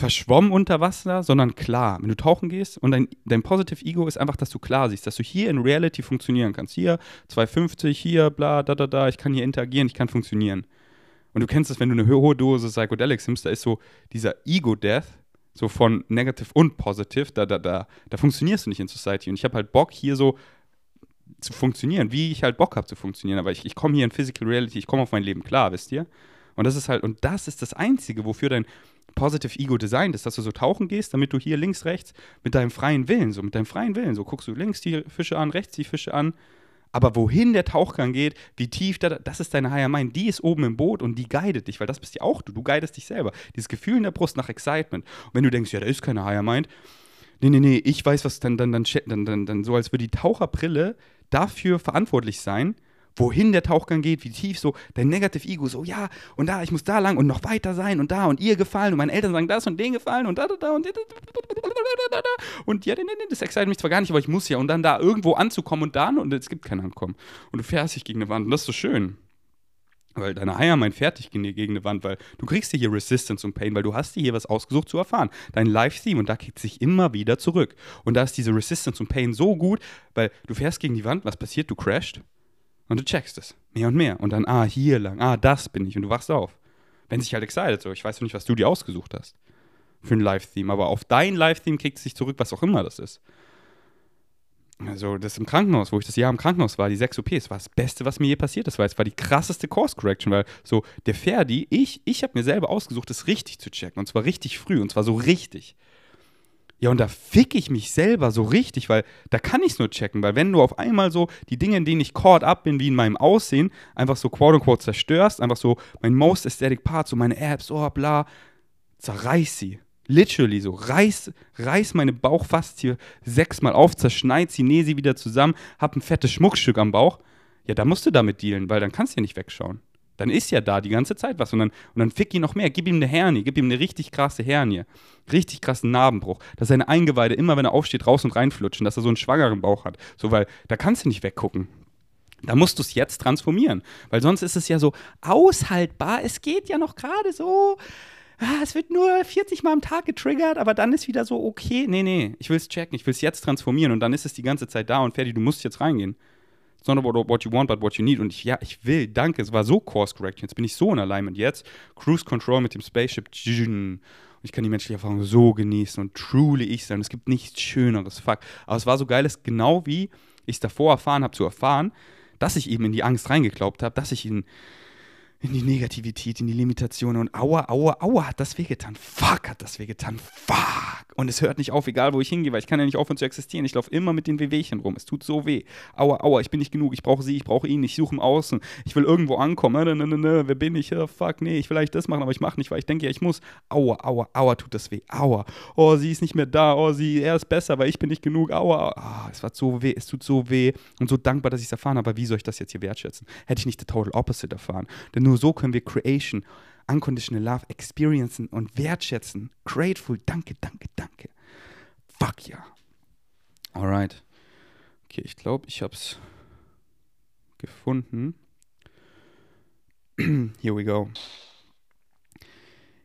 verschwommen unter Wasser, sondern klar. Wenn du tauchen gehst und dein, dein Positive Ego ist einfach, dass du klar siehst, dass du hier in Reality funktionieren kannst. Hier 250, hier bla, da, da, da, ich kann hier interagieren, ich kann funktionieren. Und du kennst es, wenn du eine hohe Dose Psychedelics nimmst, da ist so dieser Ego-Death, so von Negative und Positive, da, da, da, da funktionierst du nicht in Society. Und ich habe halt Bock, hier so zu funktionieren, wie ich halt Bock habe zu funktionieren. Aber ich, ich komme hier in Physical Reality, ich komme auf mein Leben klar, wisst ihr? Und das ist halt, und das ist das Einzige, wofür dein Positive Ego designt ist, dass du so tauchen gehst, damit du hier links, rechts mit deinem freien Willen, so mit deinem freien Willen, so guckst du links die Fische an, rechts die Fische an, aber wohin der Tauchgang geht, wie tief da, das ist deine Higher Mind. Die ist oben im Boot und die guidet dich, weil das bist ja auch du. Du guidest dich selber. Dieses Gefühl in der Brust nach Excitement. Und wenn du denkst, ja, da ist keine Higher Mind, nee, nee, nee, ich weiß, was dann, dann, dann, dann, dann, dann so, als würde die Taucherbrille dafür verantwortlich sein, wohin der Tauchgang geht, wie tief so dein Negative Ego so, ja, und da, ich muss da lang und noch weiter sein und da und ihr gefallen und meine Eltern sagen das und denen gefallen und da, da, da und und ja, das excited mich zwar gar nicht, aber ich muss ja und dann da irgendwo anzukommen und dann und es gibt kein Ankommen und du fährst dich gegen eine Wand und das ist so schön. Weil deine Eier meint fertig gegen eine Wand, weil du kriegst dir hier Resistance und Pain, weil du hast dir hier was ausgesucht zu erfahren. Dein Live-Theme und da kickt sich immer wieder zurück. Und da ist diese Resistance und Pain so gut, weil du fährst gegen die Wand, was passiert? Du crasht und du checkst es. Mehr und mehr. Und dann, ah, hier lang, ah, das bin ich. Und du wachst auf. Wenn sich halt excited, so. Ich weiß nicht, was du dir ausgesucht hast. Für ein Live-Theme. Aber auf dein Live-Theme kickt es sich zurück, was auch immer das ist. Also, das im Krankenhaus, wo ich das Jahr im Krankenhaus war, die 6 OPs, war das Beste, was mir je passiert ist, weil es war die krasseste Course Correction, weil so der Ferdi, ich, ich habe mir selber ausgesucht, das richtig zu checken. Und zwar richtig früh, und zwar so richtig. Ja, und da fick ich mich selber so richtig, weil da kann ich es nur checken, weil wenn du auf einmal so die Dinge, in denen ich caught up bin, wie in meinem Aussehen, einfach so quote unquote zerstörst, einfach so mein most aesthetic part, so meine Apps, oh bla, zerreiß sie. Literally so, reiß, reiß meine Bauchfaszie sechsmal auf, zerschneid sie, nähe sie wieder zusammen, hab ein fettes Schmuckstück am Bauch. Ja, da musst du damit dealen, weil dann kannst du ja nicht wegschauen dann ist ja da die ganze Zeit was. Und dann, und dann fick ihn noch mehr. Gib ihm eine Hernie, gib ihm eine richtig krasse Hernie. Richtig krassen Narbenbruch. Dass seine Eingeweide immer, wenn er aufsteht, raus und reinflutschen, dass er so einen schwangeren Bauch hat. So, weil da kannst du nicht weggucken. Da musst du es jetzt transformieren. Weil sonst ist es ja so aushaltbar. Es geht ja noch gerade so. Ah, es wird nur 40 Mal am Tag getriggert, aber dann ist wieder so okay. Nee, nee, ich will es checken, ich will es jetzt transformieren und dann ist es die ganze Zeit da und fertig, du musst jetzt reingehen. It's not about what you want, but what you need. Und ich, ja, ich will, danke, es war so Course Correction. Jetzt bin ich so in Alignment. Jetzt Cruise Control mit dem Spaceship. Und ich kann die menschliche Erfahrung so genießen und truly ich sein. Es gibt nichts Schöneres. Fuck. Aber es war so geil, es genau wie ich es davor erfahren habe, zu erfahren, dass ich eben in die Angst reingeglaubt habe, dass ich in in die Negativität, in die Limitation und aua, aua, aua, hat das wehgetan. Fuck, hat das wehgetan. Fuck. Und es hört nicht auf, egal wo ich hingehe, weil ich kann ja nicht aufhören zu existieren. Ich laufe immer mit den Wehwehchen rum. Es tut so weh. Aua, aua, ich bin nicht genug. Ich brauche sie, ich brauche ihn. Ich suche im Außen. Ich will irgendwo ankommen. Ne, ne, ne, ne. Wer bin ich? Oh, fuck, nee, ich will eigentlich das machen, aber ich mache nicht, weil ich denke, ja, ich muss. Aua, aua, aua, tut das weh. Aua. Oh, sie ist nicht mehr da. Oh, sie, er ist besser, weil ich bin nicht genug. Aua. Oh, es war so weh. Es tut so weh. Und so dankbar, dass ich es erfahren habe. Aber wie soll ich das jetzt hier wertschätzen? Hätte ich nicht the total opposite erfahren. Denn nur so können wir Creation, Unconditional Love experiencen und wertschätzen. Grateful, danke, danke, danke. Fuck ja. Alright. Okay, ich glaube, ich habe es gefunden. Here we go.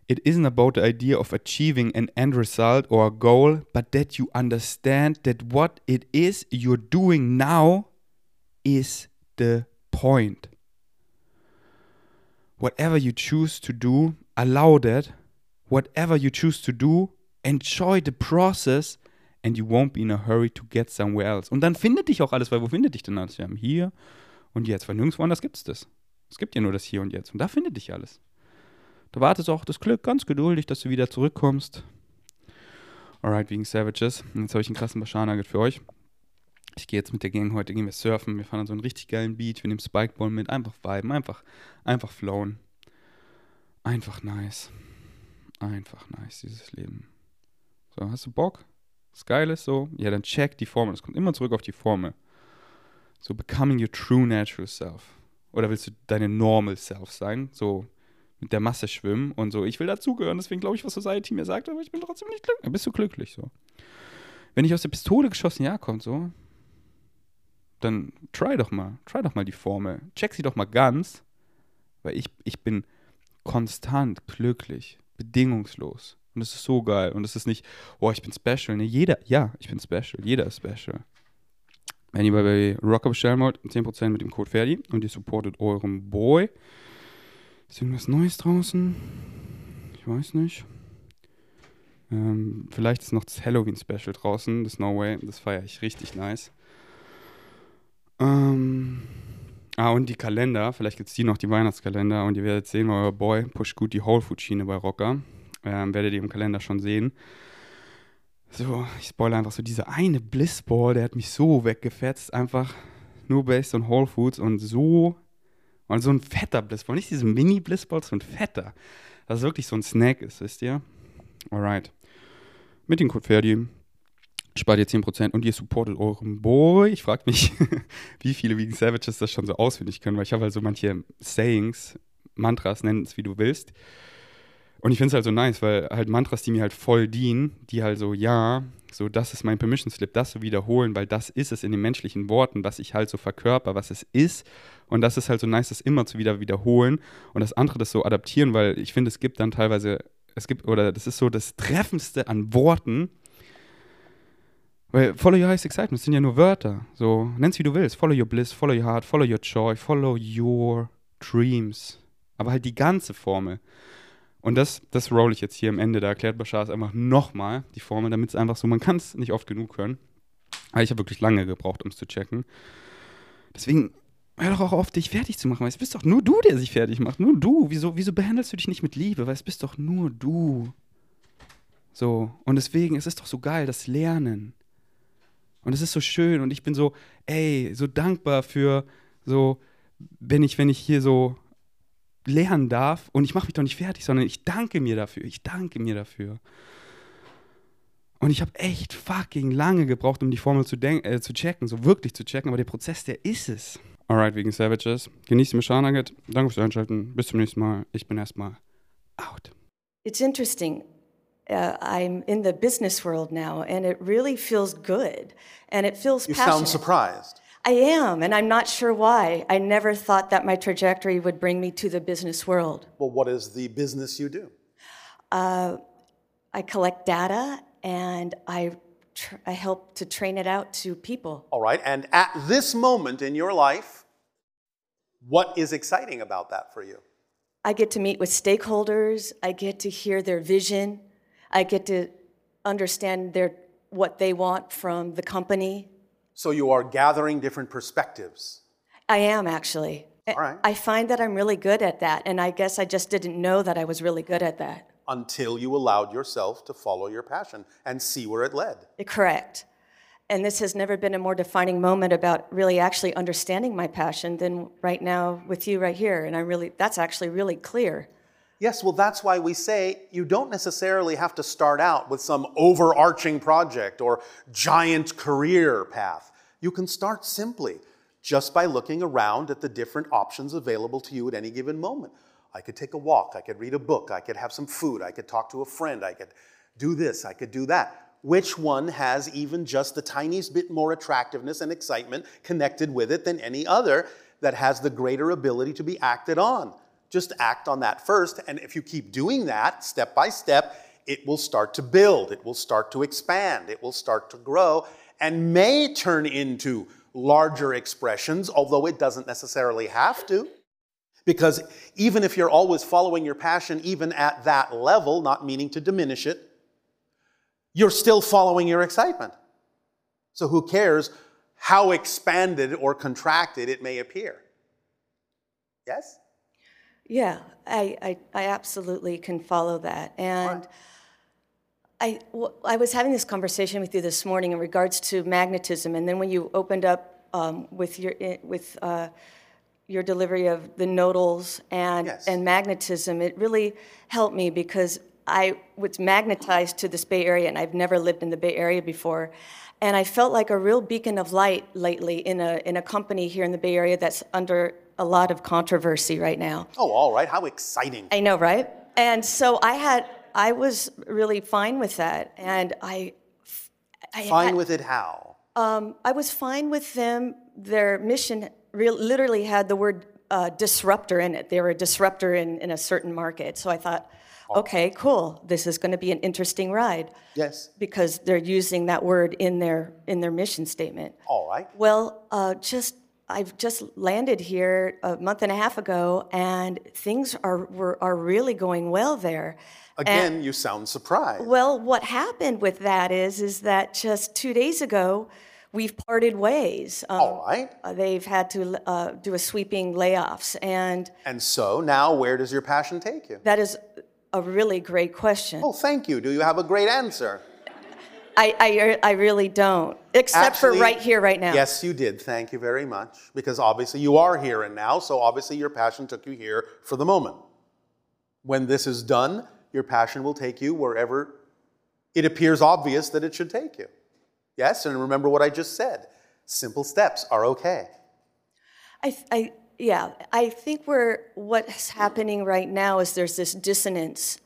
It isn't about the idea of achieving an end result or a goal, but that you understand that what it is you're doing now is the point whatever you choose to do, allow that. Whatever you choose to do, enjoy the process and you won't be in a hurry to get somewhere else. Und dann findet dich auch alles, weil wo findet dich denn alles? Wir haben hier und jetzt, weil nirgendwo anders gibt es das. Es gibt ja nur das Hier und Jetzt und da findet dich alles. Da wartet auch das Glück ganz geduldig, dass du wieder zurückkommst. Alright, wegen Savages. Jetzt habe ich einen krassen Bashar-Nugget für euch. Ich gehe jetzt mit der Gang heute, gehen wir surfen. Wir fahren an so einen richtig geilen Beach. Wir nehmen Spikeball mit. Einfach viben, einfach, einfach flowen. Einfach nice. Einfach nice, dieses Leben. So, hast du Bock? Was geil ist so? Ja, dann check die Formel. Das kommt immer zurück auf die Formel. So, becoming your true natural self. Oder willst du deine normal self sein? So, mit der Masse schwimmen und so. Ich will dazugehören, deswegen glaube ich, was Society mir sagt, aber ich bin trotzdem nicht glücklich. Bist du glücklich so? Wenn ich aus der Pistole geschossen, ja, kommt so, dann try doch mal, try doch mal die Formel. Check sie doch mal ganz, weil ich, ich bin konstant glücklich, bedingungslos. Und es ist so geil. Und es ist nicht, oh, ich bin special. Ne, jeder, ja, ich bin special. Jeder ist special. Wenn ihr bei Rocker bestellen wollt, 10% mit dem Code Ferdi und ihr supportet euren Boy. Ist irgendwas Neues draußen? Ich weiß nicht. Ähm, vielleicht ist noch das Halloween-Special draußen, das No Way. Das feiere ich richtig nice. Ähm, ah, und die Kalender. Vielleicht gibt es die noch, die Weihnachtskalender. Und ihr werdet sehen, euer Boy pusht gut die Whole Food Schiene bei Rocker. Ähm, werdet ihr im Kalender schon sehen. So, ich spoilere einfach so diese eine Blissball, der hat mich so weggefetzt. Einfach nur based on Whole Foods und so. Und so ein fetter Blissball. Nicht diese Mini-Blissball, so ein fetter. Das ist wirklich so ein Snack ist, wisst ihr? Alright. Mit Code Ferdi spart ihr 10% und ihr supportet euren Boy. Ich frage mich, wie viele Vegan Savages das schon so auswendig können, weil ich habe halt so manche Sayings, Mantras, nennen es wie du willst. Und ich finde es halt so nice, weil halt Mantras, die mir halt voll dienen, die halt so, ja, so, das ist mein Permission Slip, das zu wiederholen, weil das ist es in den menschlichen Worten, was ich halt so verkörper, was es ist. Und das ist halt so nice, das immer zu wieder wiederholen und das andere das so adaptieren, weil ich finde, es gibt dann teilweise, es gibt, oder das ist so das Treffendste an Worten, weil follow your highest excitement sind ja nur Wörter. So, nenn's wie du willst. Follow your bliss, follow your heart, follow your joy, follow your dreams. Aber halt die ganze Formel. Und das, das roll ich jetzt hier am Ende. Da erklärt Bashar es einfach nochmal, die Formel, damit es einfach so, man kann es nicht oft genug hören. Aber ich habe wirklich lange gebraucht, um es zu checken. Deswegen hör doch auch auf, dich fertig zu machen, weil es bist doch nur du, der sich fertig macht. Nur du. Wieso, wieso behandelst du dich nicht mit Liebe? Weil es bist doch nur du. So. Und deswegen, es ist doch so geil, das Lernen. Und es ist so schön und ich bin so, ey, so dankbar für so, wenn ich, wenn ich hier so lernen darf und ich mache mich doch nicht fertig, sondern ich danke mir dafür. Ich danke mir dafür. Und ich habe echt fucking lange gebraucht, um die Formel zu, äh, zu checken, so wirklich zu checken, aber der Prozess, der ist es. Alright, wegen Savages. Genießt die Nugget. Danke fürs Einschalten. Bis zum nächsten Mal. Ich bin erstmal out. It's interesting. Uh, I'm in the business world now, and it really feels good, and it feels You passionate. sound surprised. I am, and I'm not sure why. I never thought that my trajectory would bring me to the business world. Well, what is the business you do? I collect data, and I, tr- I help to train it out to people. All right. And at this moment in your life, what is exciting about that for you? I get to meet with stakeholders. I get to hear their vision. I get to understand their what they want from the company. So you are gathering different perspectives. I am actually. All right. I find that I'm really good at that, and I guess I just didn't know that I was really good at that. until you allowed yourself to follow your passion and see where it led. Eh, correct. And this has never been a more defining moment about really actually understanding my passion than right now with you right here. And I really, that's actually really clear. Yes, well, that's why we say you don't necessarily have to start out with some overarching project or giant career path. You can start simply just by looking around at the different options available to you at any given moment. I could take a walk, I could read a book, I could have some food, I could talk to a friend, I could do this, I could do that. Which one has even just the tiniest bit more attractiveness and excitement connected with it than any other that has the greater ability to be acted on? Just act on that first, and if you keep doing that step by step, it will start to build, it will start to expand, it will start to grow, and may turn into larger expressions, although it doesn't necessarily have to. Because even if you're always following your passion, even at that level, not meaning to diminish it, you're still following your excitement. So who cares how expanded or contracted it may appear? Yes? Yeah, I, I, I absolutely can follow that. And I, I was having this conversation with you this morning in regards to magnetism, and then when you opened up um, with your with uh, your delivery of the nodals and Yes. and magnetism, it really helped me because I was magnetized to this Bay Area, and I've never lived in the Bay Area before, and I felt like a real beacon of light lately in a in a company here in the Bay Area that's under a lot of controversy right now. Oh, all right. How exciting. I know, right? And so I had, I was really fine with that, and I, I Fine had- with it how? I was fine with them. Their mission real, literally had the word uh, disruptor in it. They were a disruptor in, in a certain market. So I thought, okay, cool. This is going to be an interesting ride Yes. because they're using that word in their in their mission statement. All right. Well, uh, just I've just landed here a month and a half ago, and things are were, are really going well there. Again, you sound surprised. Well, what happened with that is is that just two days ago, we've parted ways. Um, All right. uh, they've had to uh, do a sweeping layoffs, and And so now, where does your passion take you? that is a really great question. Oh, thank you. Do you have a great answer? I, I I really don't, except for right here, right now. Yes, you did. Thank you very much. Because obviously you are here and now, so obviously your passion took you here for the moment. When this is done, your passion will take you wherever it appears obvious that it should take you. Yes, and remember what I just said. Simple steps are okay. I, I, yeah, I think we're, what's happening right now is there's this dissonance.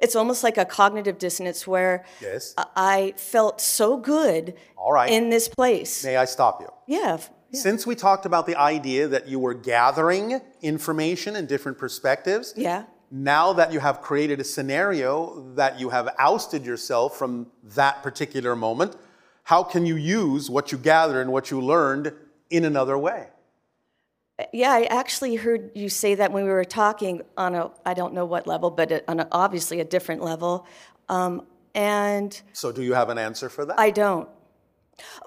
It's almost like a cognitive dissonance where Yes. I- felt so good All right. in this place. May I stop you? Yeah, f- Since we talked about the idea that you were gathering information and different perspectives, yeah. now that you have created a scenario that you have ousted yourself from that particular moment, how can you use what you gathered and what you learned in another way? Yeah, I actually heard you say that when we were talking on a, I don't know what level, but on a, obviously a different level. Um, and So, do you have an answer for that? I don't.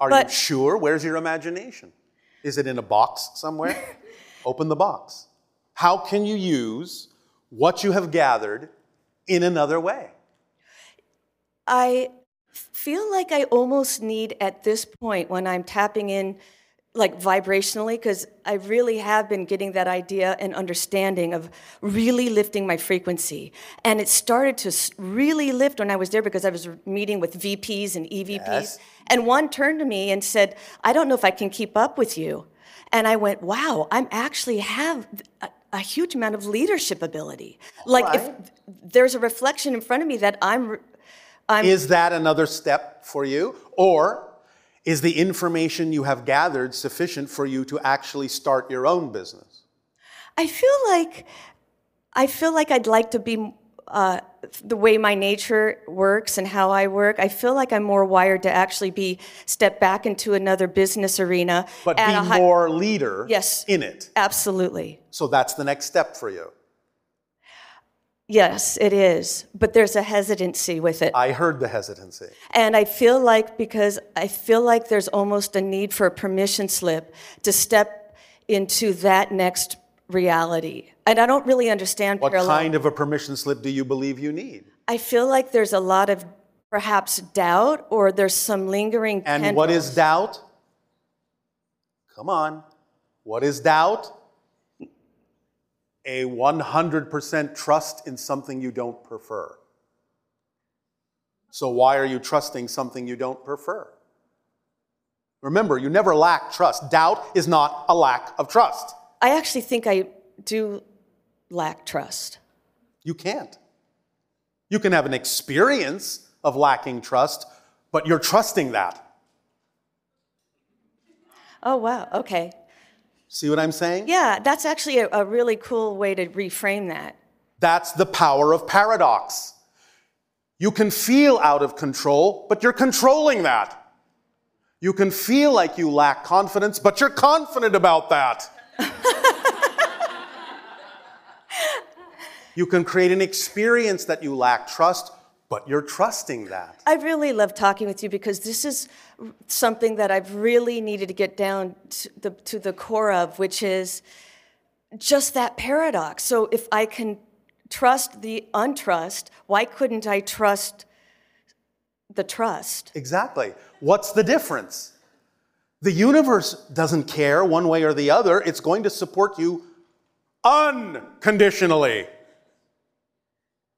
Are you sure? Where's your imagination? Is it in a box somewhere? Open the box. How can you use what you have gathered in another way? I feel like I almost need at this point when I'm tapping in like vibrationally because I really have been getting that idea and understanding of really lifting my frequency. And it started to really lift when I was there because I was meeting with VPs and EVPs. Yes. And one turned to me and said, I don't know if I can keep up with you. And I went, wow, I'm actually have a, a huge amount of leadership ability. Like if there's a reflection in front of me that I'm, I'm Is that another step for you? Or is the information you have gathered sufficient for you to actually start your own business? I feel like I feel like I'd like to be uh, the way my nature works and how I work. I feel like I'm more wired to actually be step back into another business arena. But be hi- more leader Yes. in it. Absolutely, So that's the next step for you. Yes, it is. But there's a hesitancy with it, I heard the hesitancy. and I feel like because I feel like there's almost a need for a permission slip to step into that next reality. And I don't really understand What parallel. kind of a permission slip do you believe you need? I feel like there's a lot of perhaps doubt or there's some lingering And what is doubt? Come on. What is doubt? A 100% trust in something you don't prefer. So, why are you trusting something you don't prefer? Remember, you never lack trust. Doubt is not a lack of trust. I actually think I do lack trust. You can't. You can have an experience of lacking trust, but you're trusting that. Oh, wow. Okay. See what I'm saying? Yeah, that's actually a, a really cool way to reframe that. That's the power of paradox. You can feel out of control, but you're controlling that. You can feel like you lack confidence, but you're confident about that. you can create an experience that you lack trust, but you're trusting that. I really love talking with you because this is something that I've really needed to get down to the, to the core of, which is just that paradox. So if I can trust the untrust, why couldn't I trust the trust. Exactly. What's the difference? The universe doesn't care one way or the other. It's going to support you unconditionally.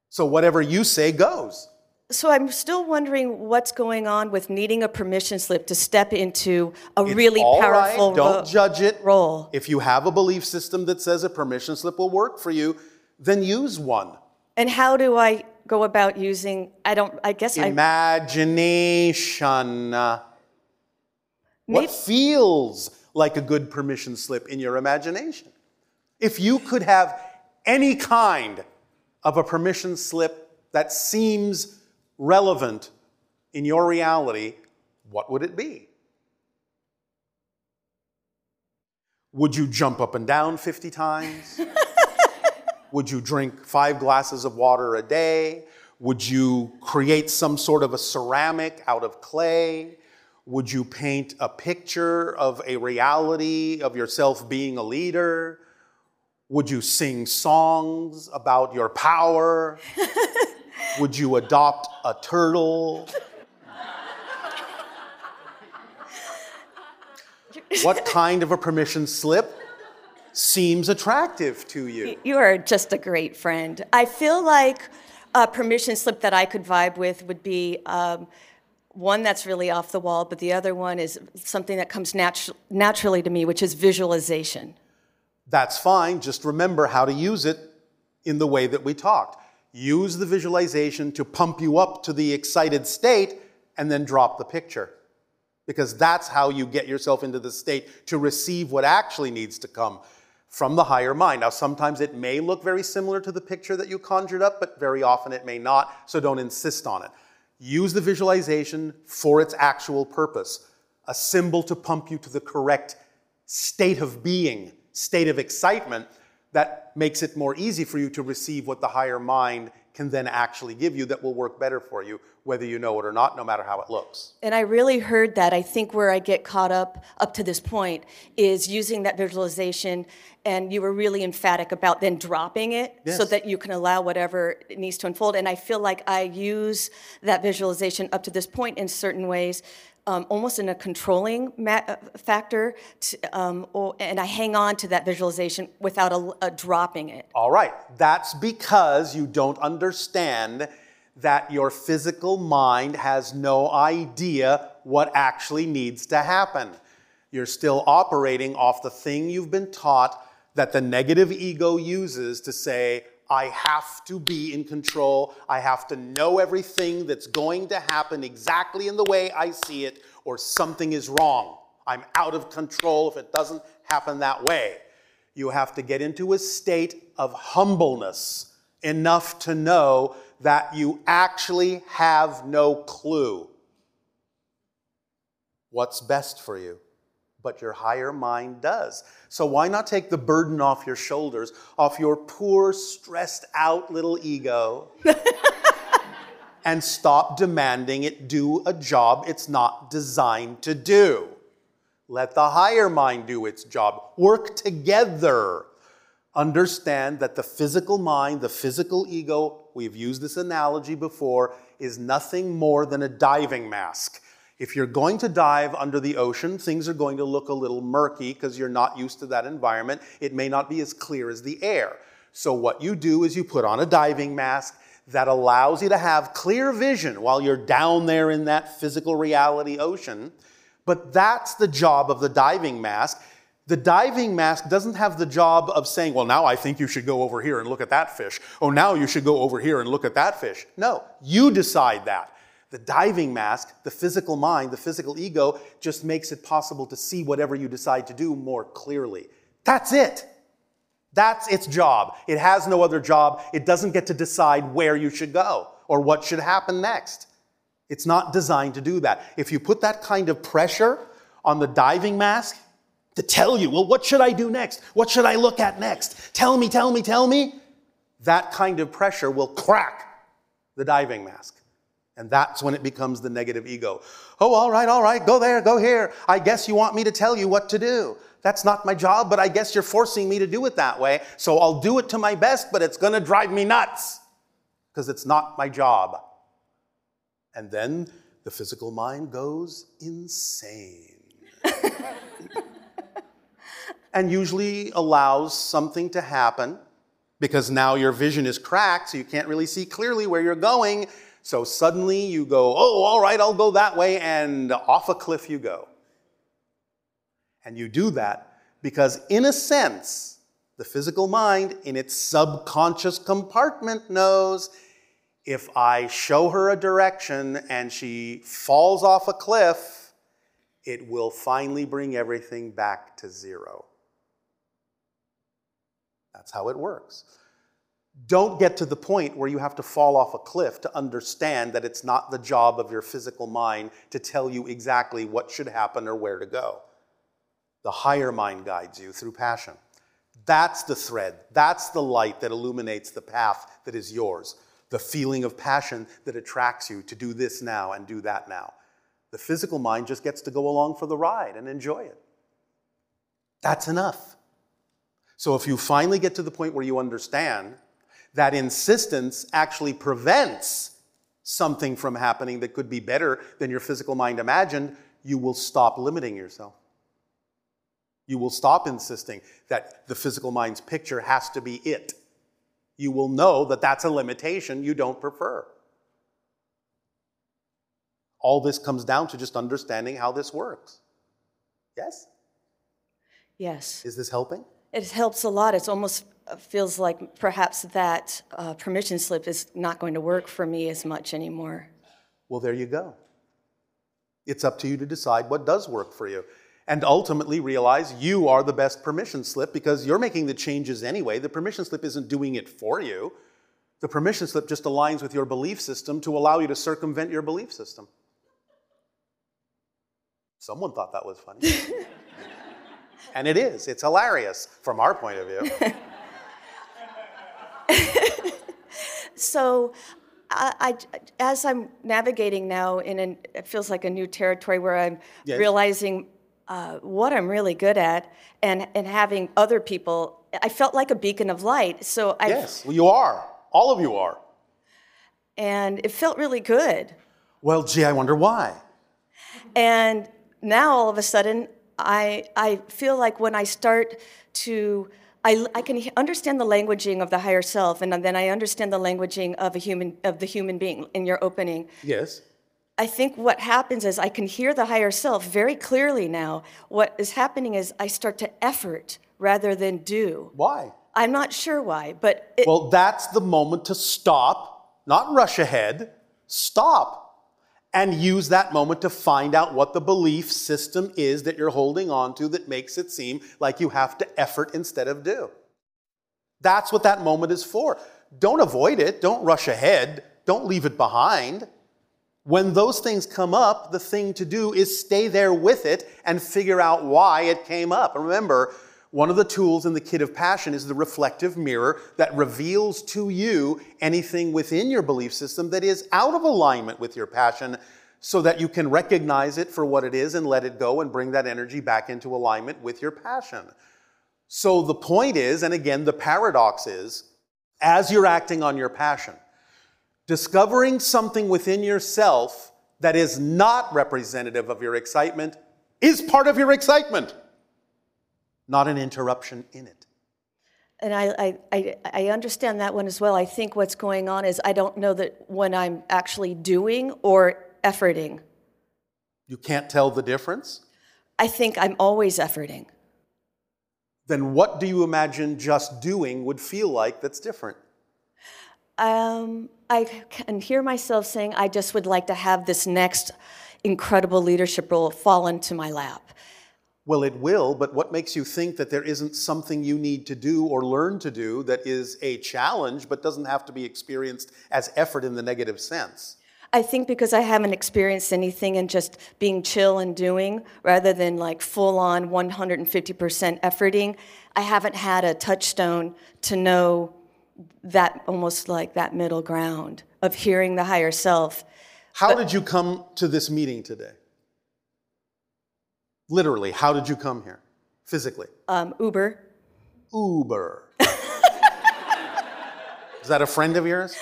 So whatever you say goes. So I'm still wondering what's going on with needing a permission slip to step into a It's really all right. powerful Don't ro- judge it. role. If you have a belief system that says a permission slip will work for you, then use one. And how do I go about using? I don't. I guess I Imagination. What feels like a good permission slip in your imagination? If you could have any kind of a permission slip that seems relevant in your reality, what would it be? Would you jump up and down 50 times? Would you drink five glasses of water a day? Would you create some sort of a ceramic out of clay? Would you paint a picture of a reality of yourself being a leader? Would you sing songs about your power? Would you adopt a turtle? what kind of a permission slip seems attractive to you? you are just a great friend. I feel like a permission slip that I could vibe with would be um, one that's really off the wall, but the other one is something that comes natu- naturally to me, which is visualization. That's fine. Just remember how to use it in the way that we talked. Use the visualization to pump you up to the excited state and then drop the picture. Because that's how you get yourself into the state to receive what actually needs to come from the higher mind. Now, sometimes it may look very similar to the picture that you conjured up, but very often it may not, so don't insist on it. Use the visualization for its actual purpose a symbol to pump you to the correct state of being, state of excitement that makes it more easy for you to receive what the higher mind can then actually give you that will work better for you, whether you know it or not, no matter how it looks. And I really heard that. I think where I get caught up up to this point is using that visualization, and you were really emphatic about then dropping it so that you can allow whatever needs to unfold. And I feel like I use that visualization up to this point in certain ways. Um, almost in a controlling uh, factor, to, um, or, and I hang on to that visualization without a, a dropping it. All right, that's because you don't understand that your physical mind has no idea what actually needs to happen. You're still operating off the thing you've been taught that the negative ego uses to say, I have to be in control. I have to know everything that's going to happen exactly in the way I see it, or something is wrong. I'm out of control if it doesn't happen that way. You have to get into a state of humbleness enough to know that you actually have no clue what's best for you. But your higher mind does. So why not take the burden off your shoulders, off your poor, stressed out little ego, and stop demanding it do a job it's not designed to do? Let the higher mind do its job. Work together. Understand that the physical mind, the physical ego, we've used this analogy before, is nothing more than a diving mask. If you're going to dive under the ocean, things are going to look a little murky because you're not used to that environment. It may not be as clear as the air. So, what you do is you put on a diving mask that allows you to have clear vision while you're down there in that physical reality ocean. But that's the job of the diving mask. The diving mask doesn't have the job of saying, well, now I think you should go over here and look at that fish. Oh, now you should go over here and look at that fish. No, you decide that. The diving mask, the physical mind, the physical ego, just makes it possible to see whatever you decide to do more clearly. That's it. That's its job. It has no other job. It doesn't get to decide where you should go or what should happen next. It's not designed to do that. If you put that kind of pressure on the diving mask to tell you, well, what should I do next? What should I look at next? Tell me, tell me, tell me. That kind of pressure will crack the diving mask. And that's when it becomes the negative ego. Oh, all right, all right, go there, go here. I guess you want me to tell you what to do. That's not my job, but I guess you're forcing me to do it that way. So I'll do it to my best, but it's going to drive me nuts because it's not my job. And then the physical mind goes insane. and usually allows something to happen because now your vision is cracked, so you can't really see clearly where you're going. So suddenly you go, oh, all right, I'll go that way, and off a cliff you go. And you do that because, in a sense, the physical mind, in its subconscious compartment, knows if I show her a direction and she falls off a cliff, it will finally bring everything back to zero. That's how it works. Don't get to the point where you have to fall off a cliff to understand that it's not the job of your physical mind to tell you exactly what should happen or where to go. The higher mind guides you through passion. That's the thread. That's the light that illuminates the path that is yours. The feeling of passion that attracts you to do this now and do that now. The physical mind just gets to go along for the ride and enjoy it. That's enough. So if you finally get to the point where you understand that insistence actually prevents something from happening that could be better than your physical mind imagined, you will stop limiting yourself. You will stop insisting that the physical mind's picture has to be it. You will know that that's a limitation you don't prefer. All this comes down to just understanding how this works. Yes? Yes. Is this helping? It helps a lot. It's almost feels like perhaps that uh, permission slip is not going to work for me as much anymore. Well, there you go. It's up to you to decide what does work for you. And ultimately realize you are the best permission slip because you're making the changes anyway. The permission slip isn't doing it for you. The permission slip just aligns with your belief system to allow you to circumvent your belief system. Someone thought that was funny. and it is. It's hilarious from our point of view. So, I, I, as I'm navigating now in an, it feels like a new territory where I'm Yes. realizing uh, what I'm really good at and, and having other people, I felt like a beacon of light. So I, yes, well, you are. All of you are. and it felt really good. Well, gee, I wonder why. And now all of a sudden, I, I feel like when I start to, I, I can understand the languaging of the higher self, and then I understand the languaging of a human, of the human being in your opening. Yes. I think what happens is I can hear the higher self very clearly now. What is happening is I start to effort rather than do. Why? I'm not sure why, but it, Well, that's the moment to stop, not rush ahead, stop. And use that moment to find out what the belief system is that you're holding on to that makes it seem like you have to effort instead of do. That's what that moment is for. Don't avoid it, don't rush ahead, don't leave it behind. When those things come up, the thing to do is stay there with it and figure out why it came up. And remember, one of the tools in the kit of passion is the reflective mirror that reveals to you anything within your belief system that is out of alignment with your passion so that you can recognize it for what it is and let it go and bring that energy back into alignment with your passion. So the point is, and again, the paradox is, as you're acting on your passion, discovering something within yourself that is not representative of your excitement is part of your excitement, not an interruption in it. and I, I, I, I understand that one as well. I think what's going on is I don't know that when I'm actually doing or efforting. You can't tell the difference? I think I'm always efforting. Then what do you imagine just doing would feel like that's different? Um, I can hear myself saying, I just would like to have this next incredible leadership role fall into my lap. Well, it will, but what makes you think that there isn't something you need to do or learn to do that is a challenge but doesn't have to be experienced as effort in the negative sense? I think because I haven't experienced anything in just being chill and doing rather than like full on 150% efforting, I haven't had a touchstone to know that almost like that middle ground of hearing the higher self. How did you come to this meeting today? Literally, how did you come here? Physically? Um, Uber, Uber. Is that a friend of yours?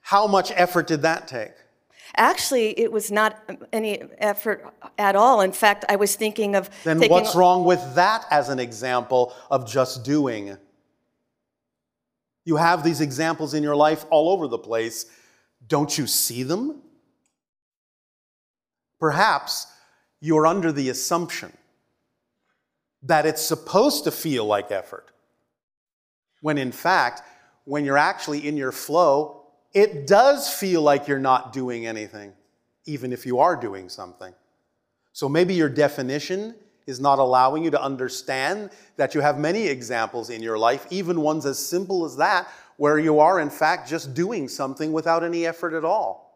How much effort did that take? Actually, it was not any effort at all. In fact, I was thinking of Then taking what's wrong with that as an example of just doing? You have these examples in your life all over the place. Don't you see them? Perhaps you're under the assumption that it's supposed to feel like effort, when in fact, when you're actually in your flow, it does feel like you're not doing anything, even if you are doing something. So maybe your definition is not allowing you to understand that you have many examples in your life, even ones as simple as that, where you are in fact just doing something without any effort at all.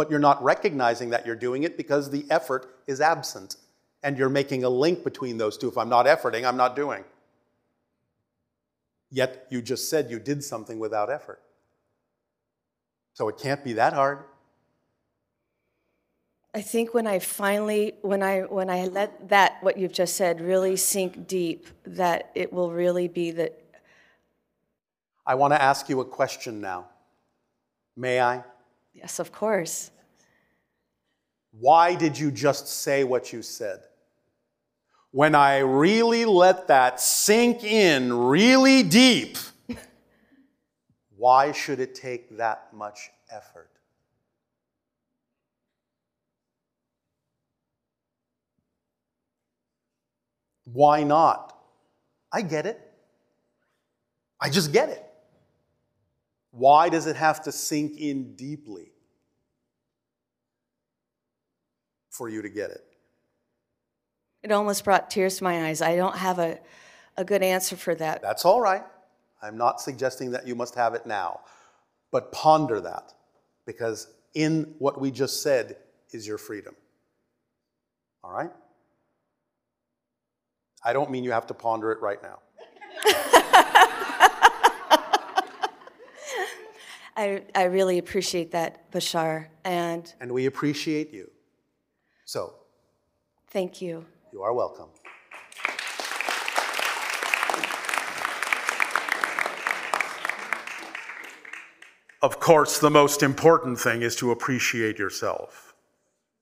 But you're not recognizing that you're doing it because the effort is absent. And you're making a link between those two. If I'm not efforting, I'm not doing. Yet you just said you did something without effort. So it can't be that hard. I think when I finally, when I when I let that what you've just said really sink deep, that it will really be that. I want to ask you a question now. May I? Yes, of course. Why did you just say what you said? When I really let that sink in really deep, why should it take that much effort? Why not? I get it. I just get it. Why does it have to sink in deeply for you to get it? It almost brought tears to my eyes. I don't have a, a good answer for that. That's all right. I'm not suggesting that you must have it now. But ponder that, because in what we just said is your freedom. All right? I don't mean you have to ponder it right now. I, I really appreciate that, Bashar, and And we appreciate you. So, thank you. you are welcome. Of course, the most important thing is to appreciate yourself.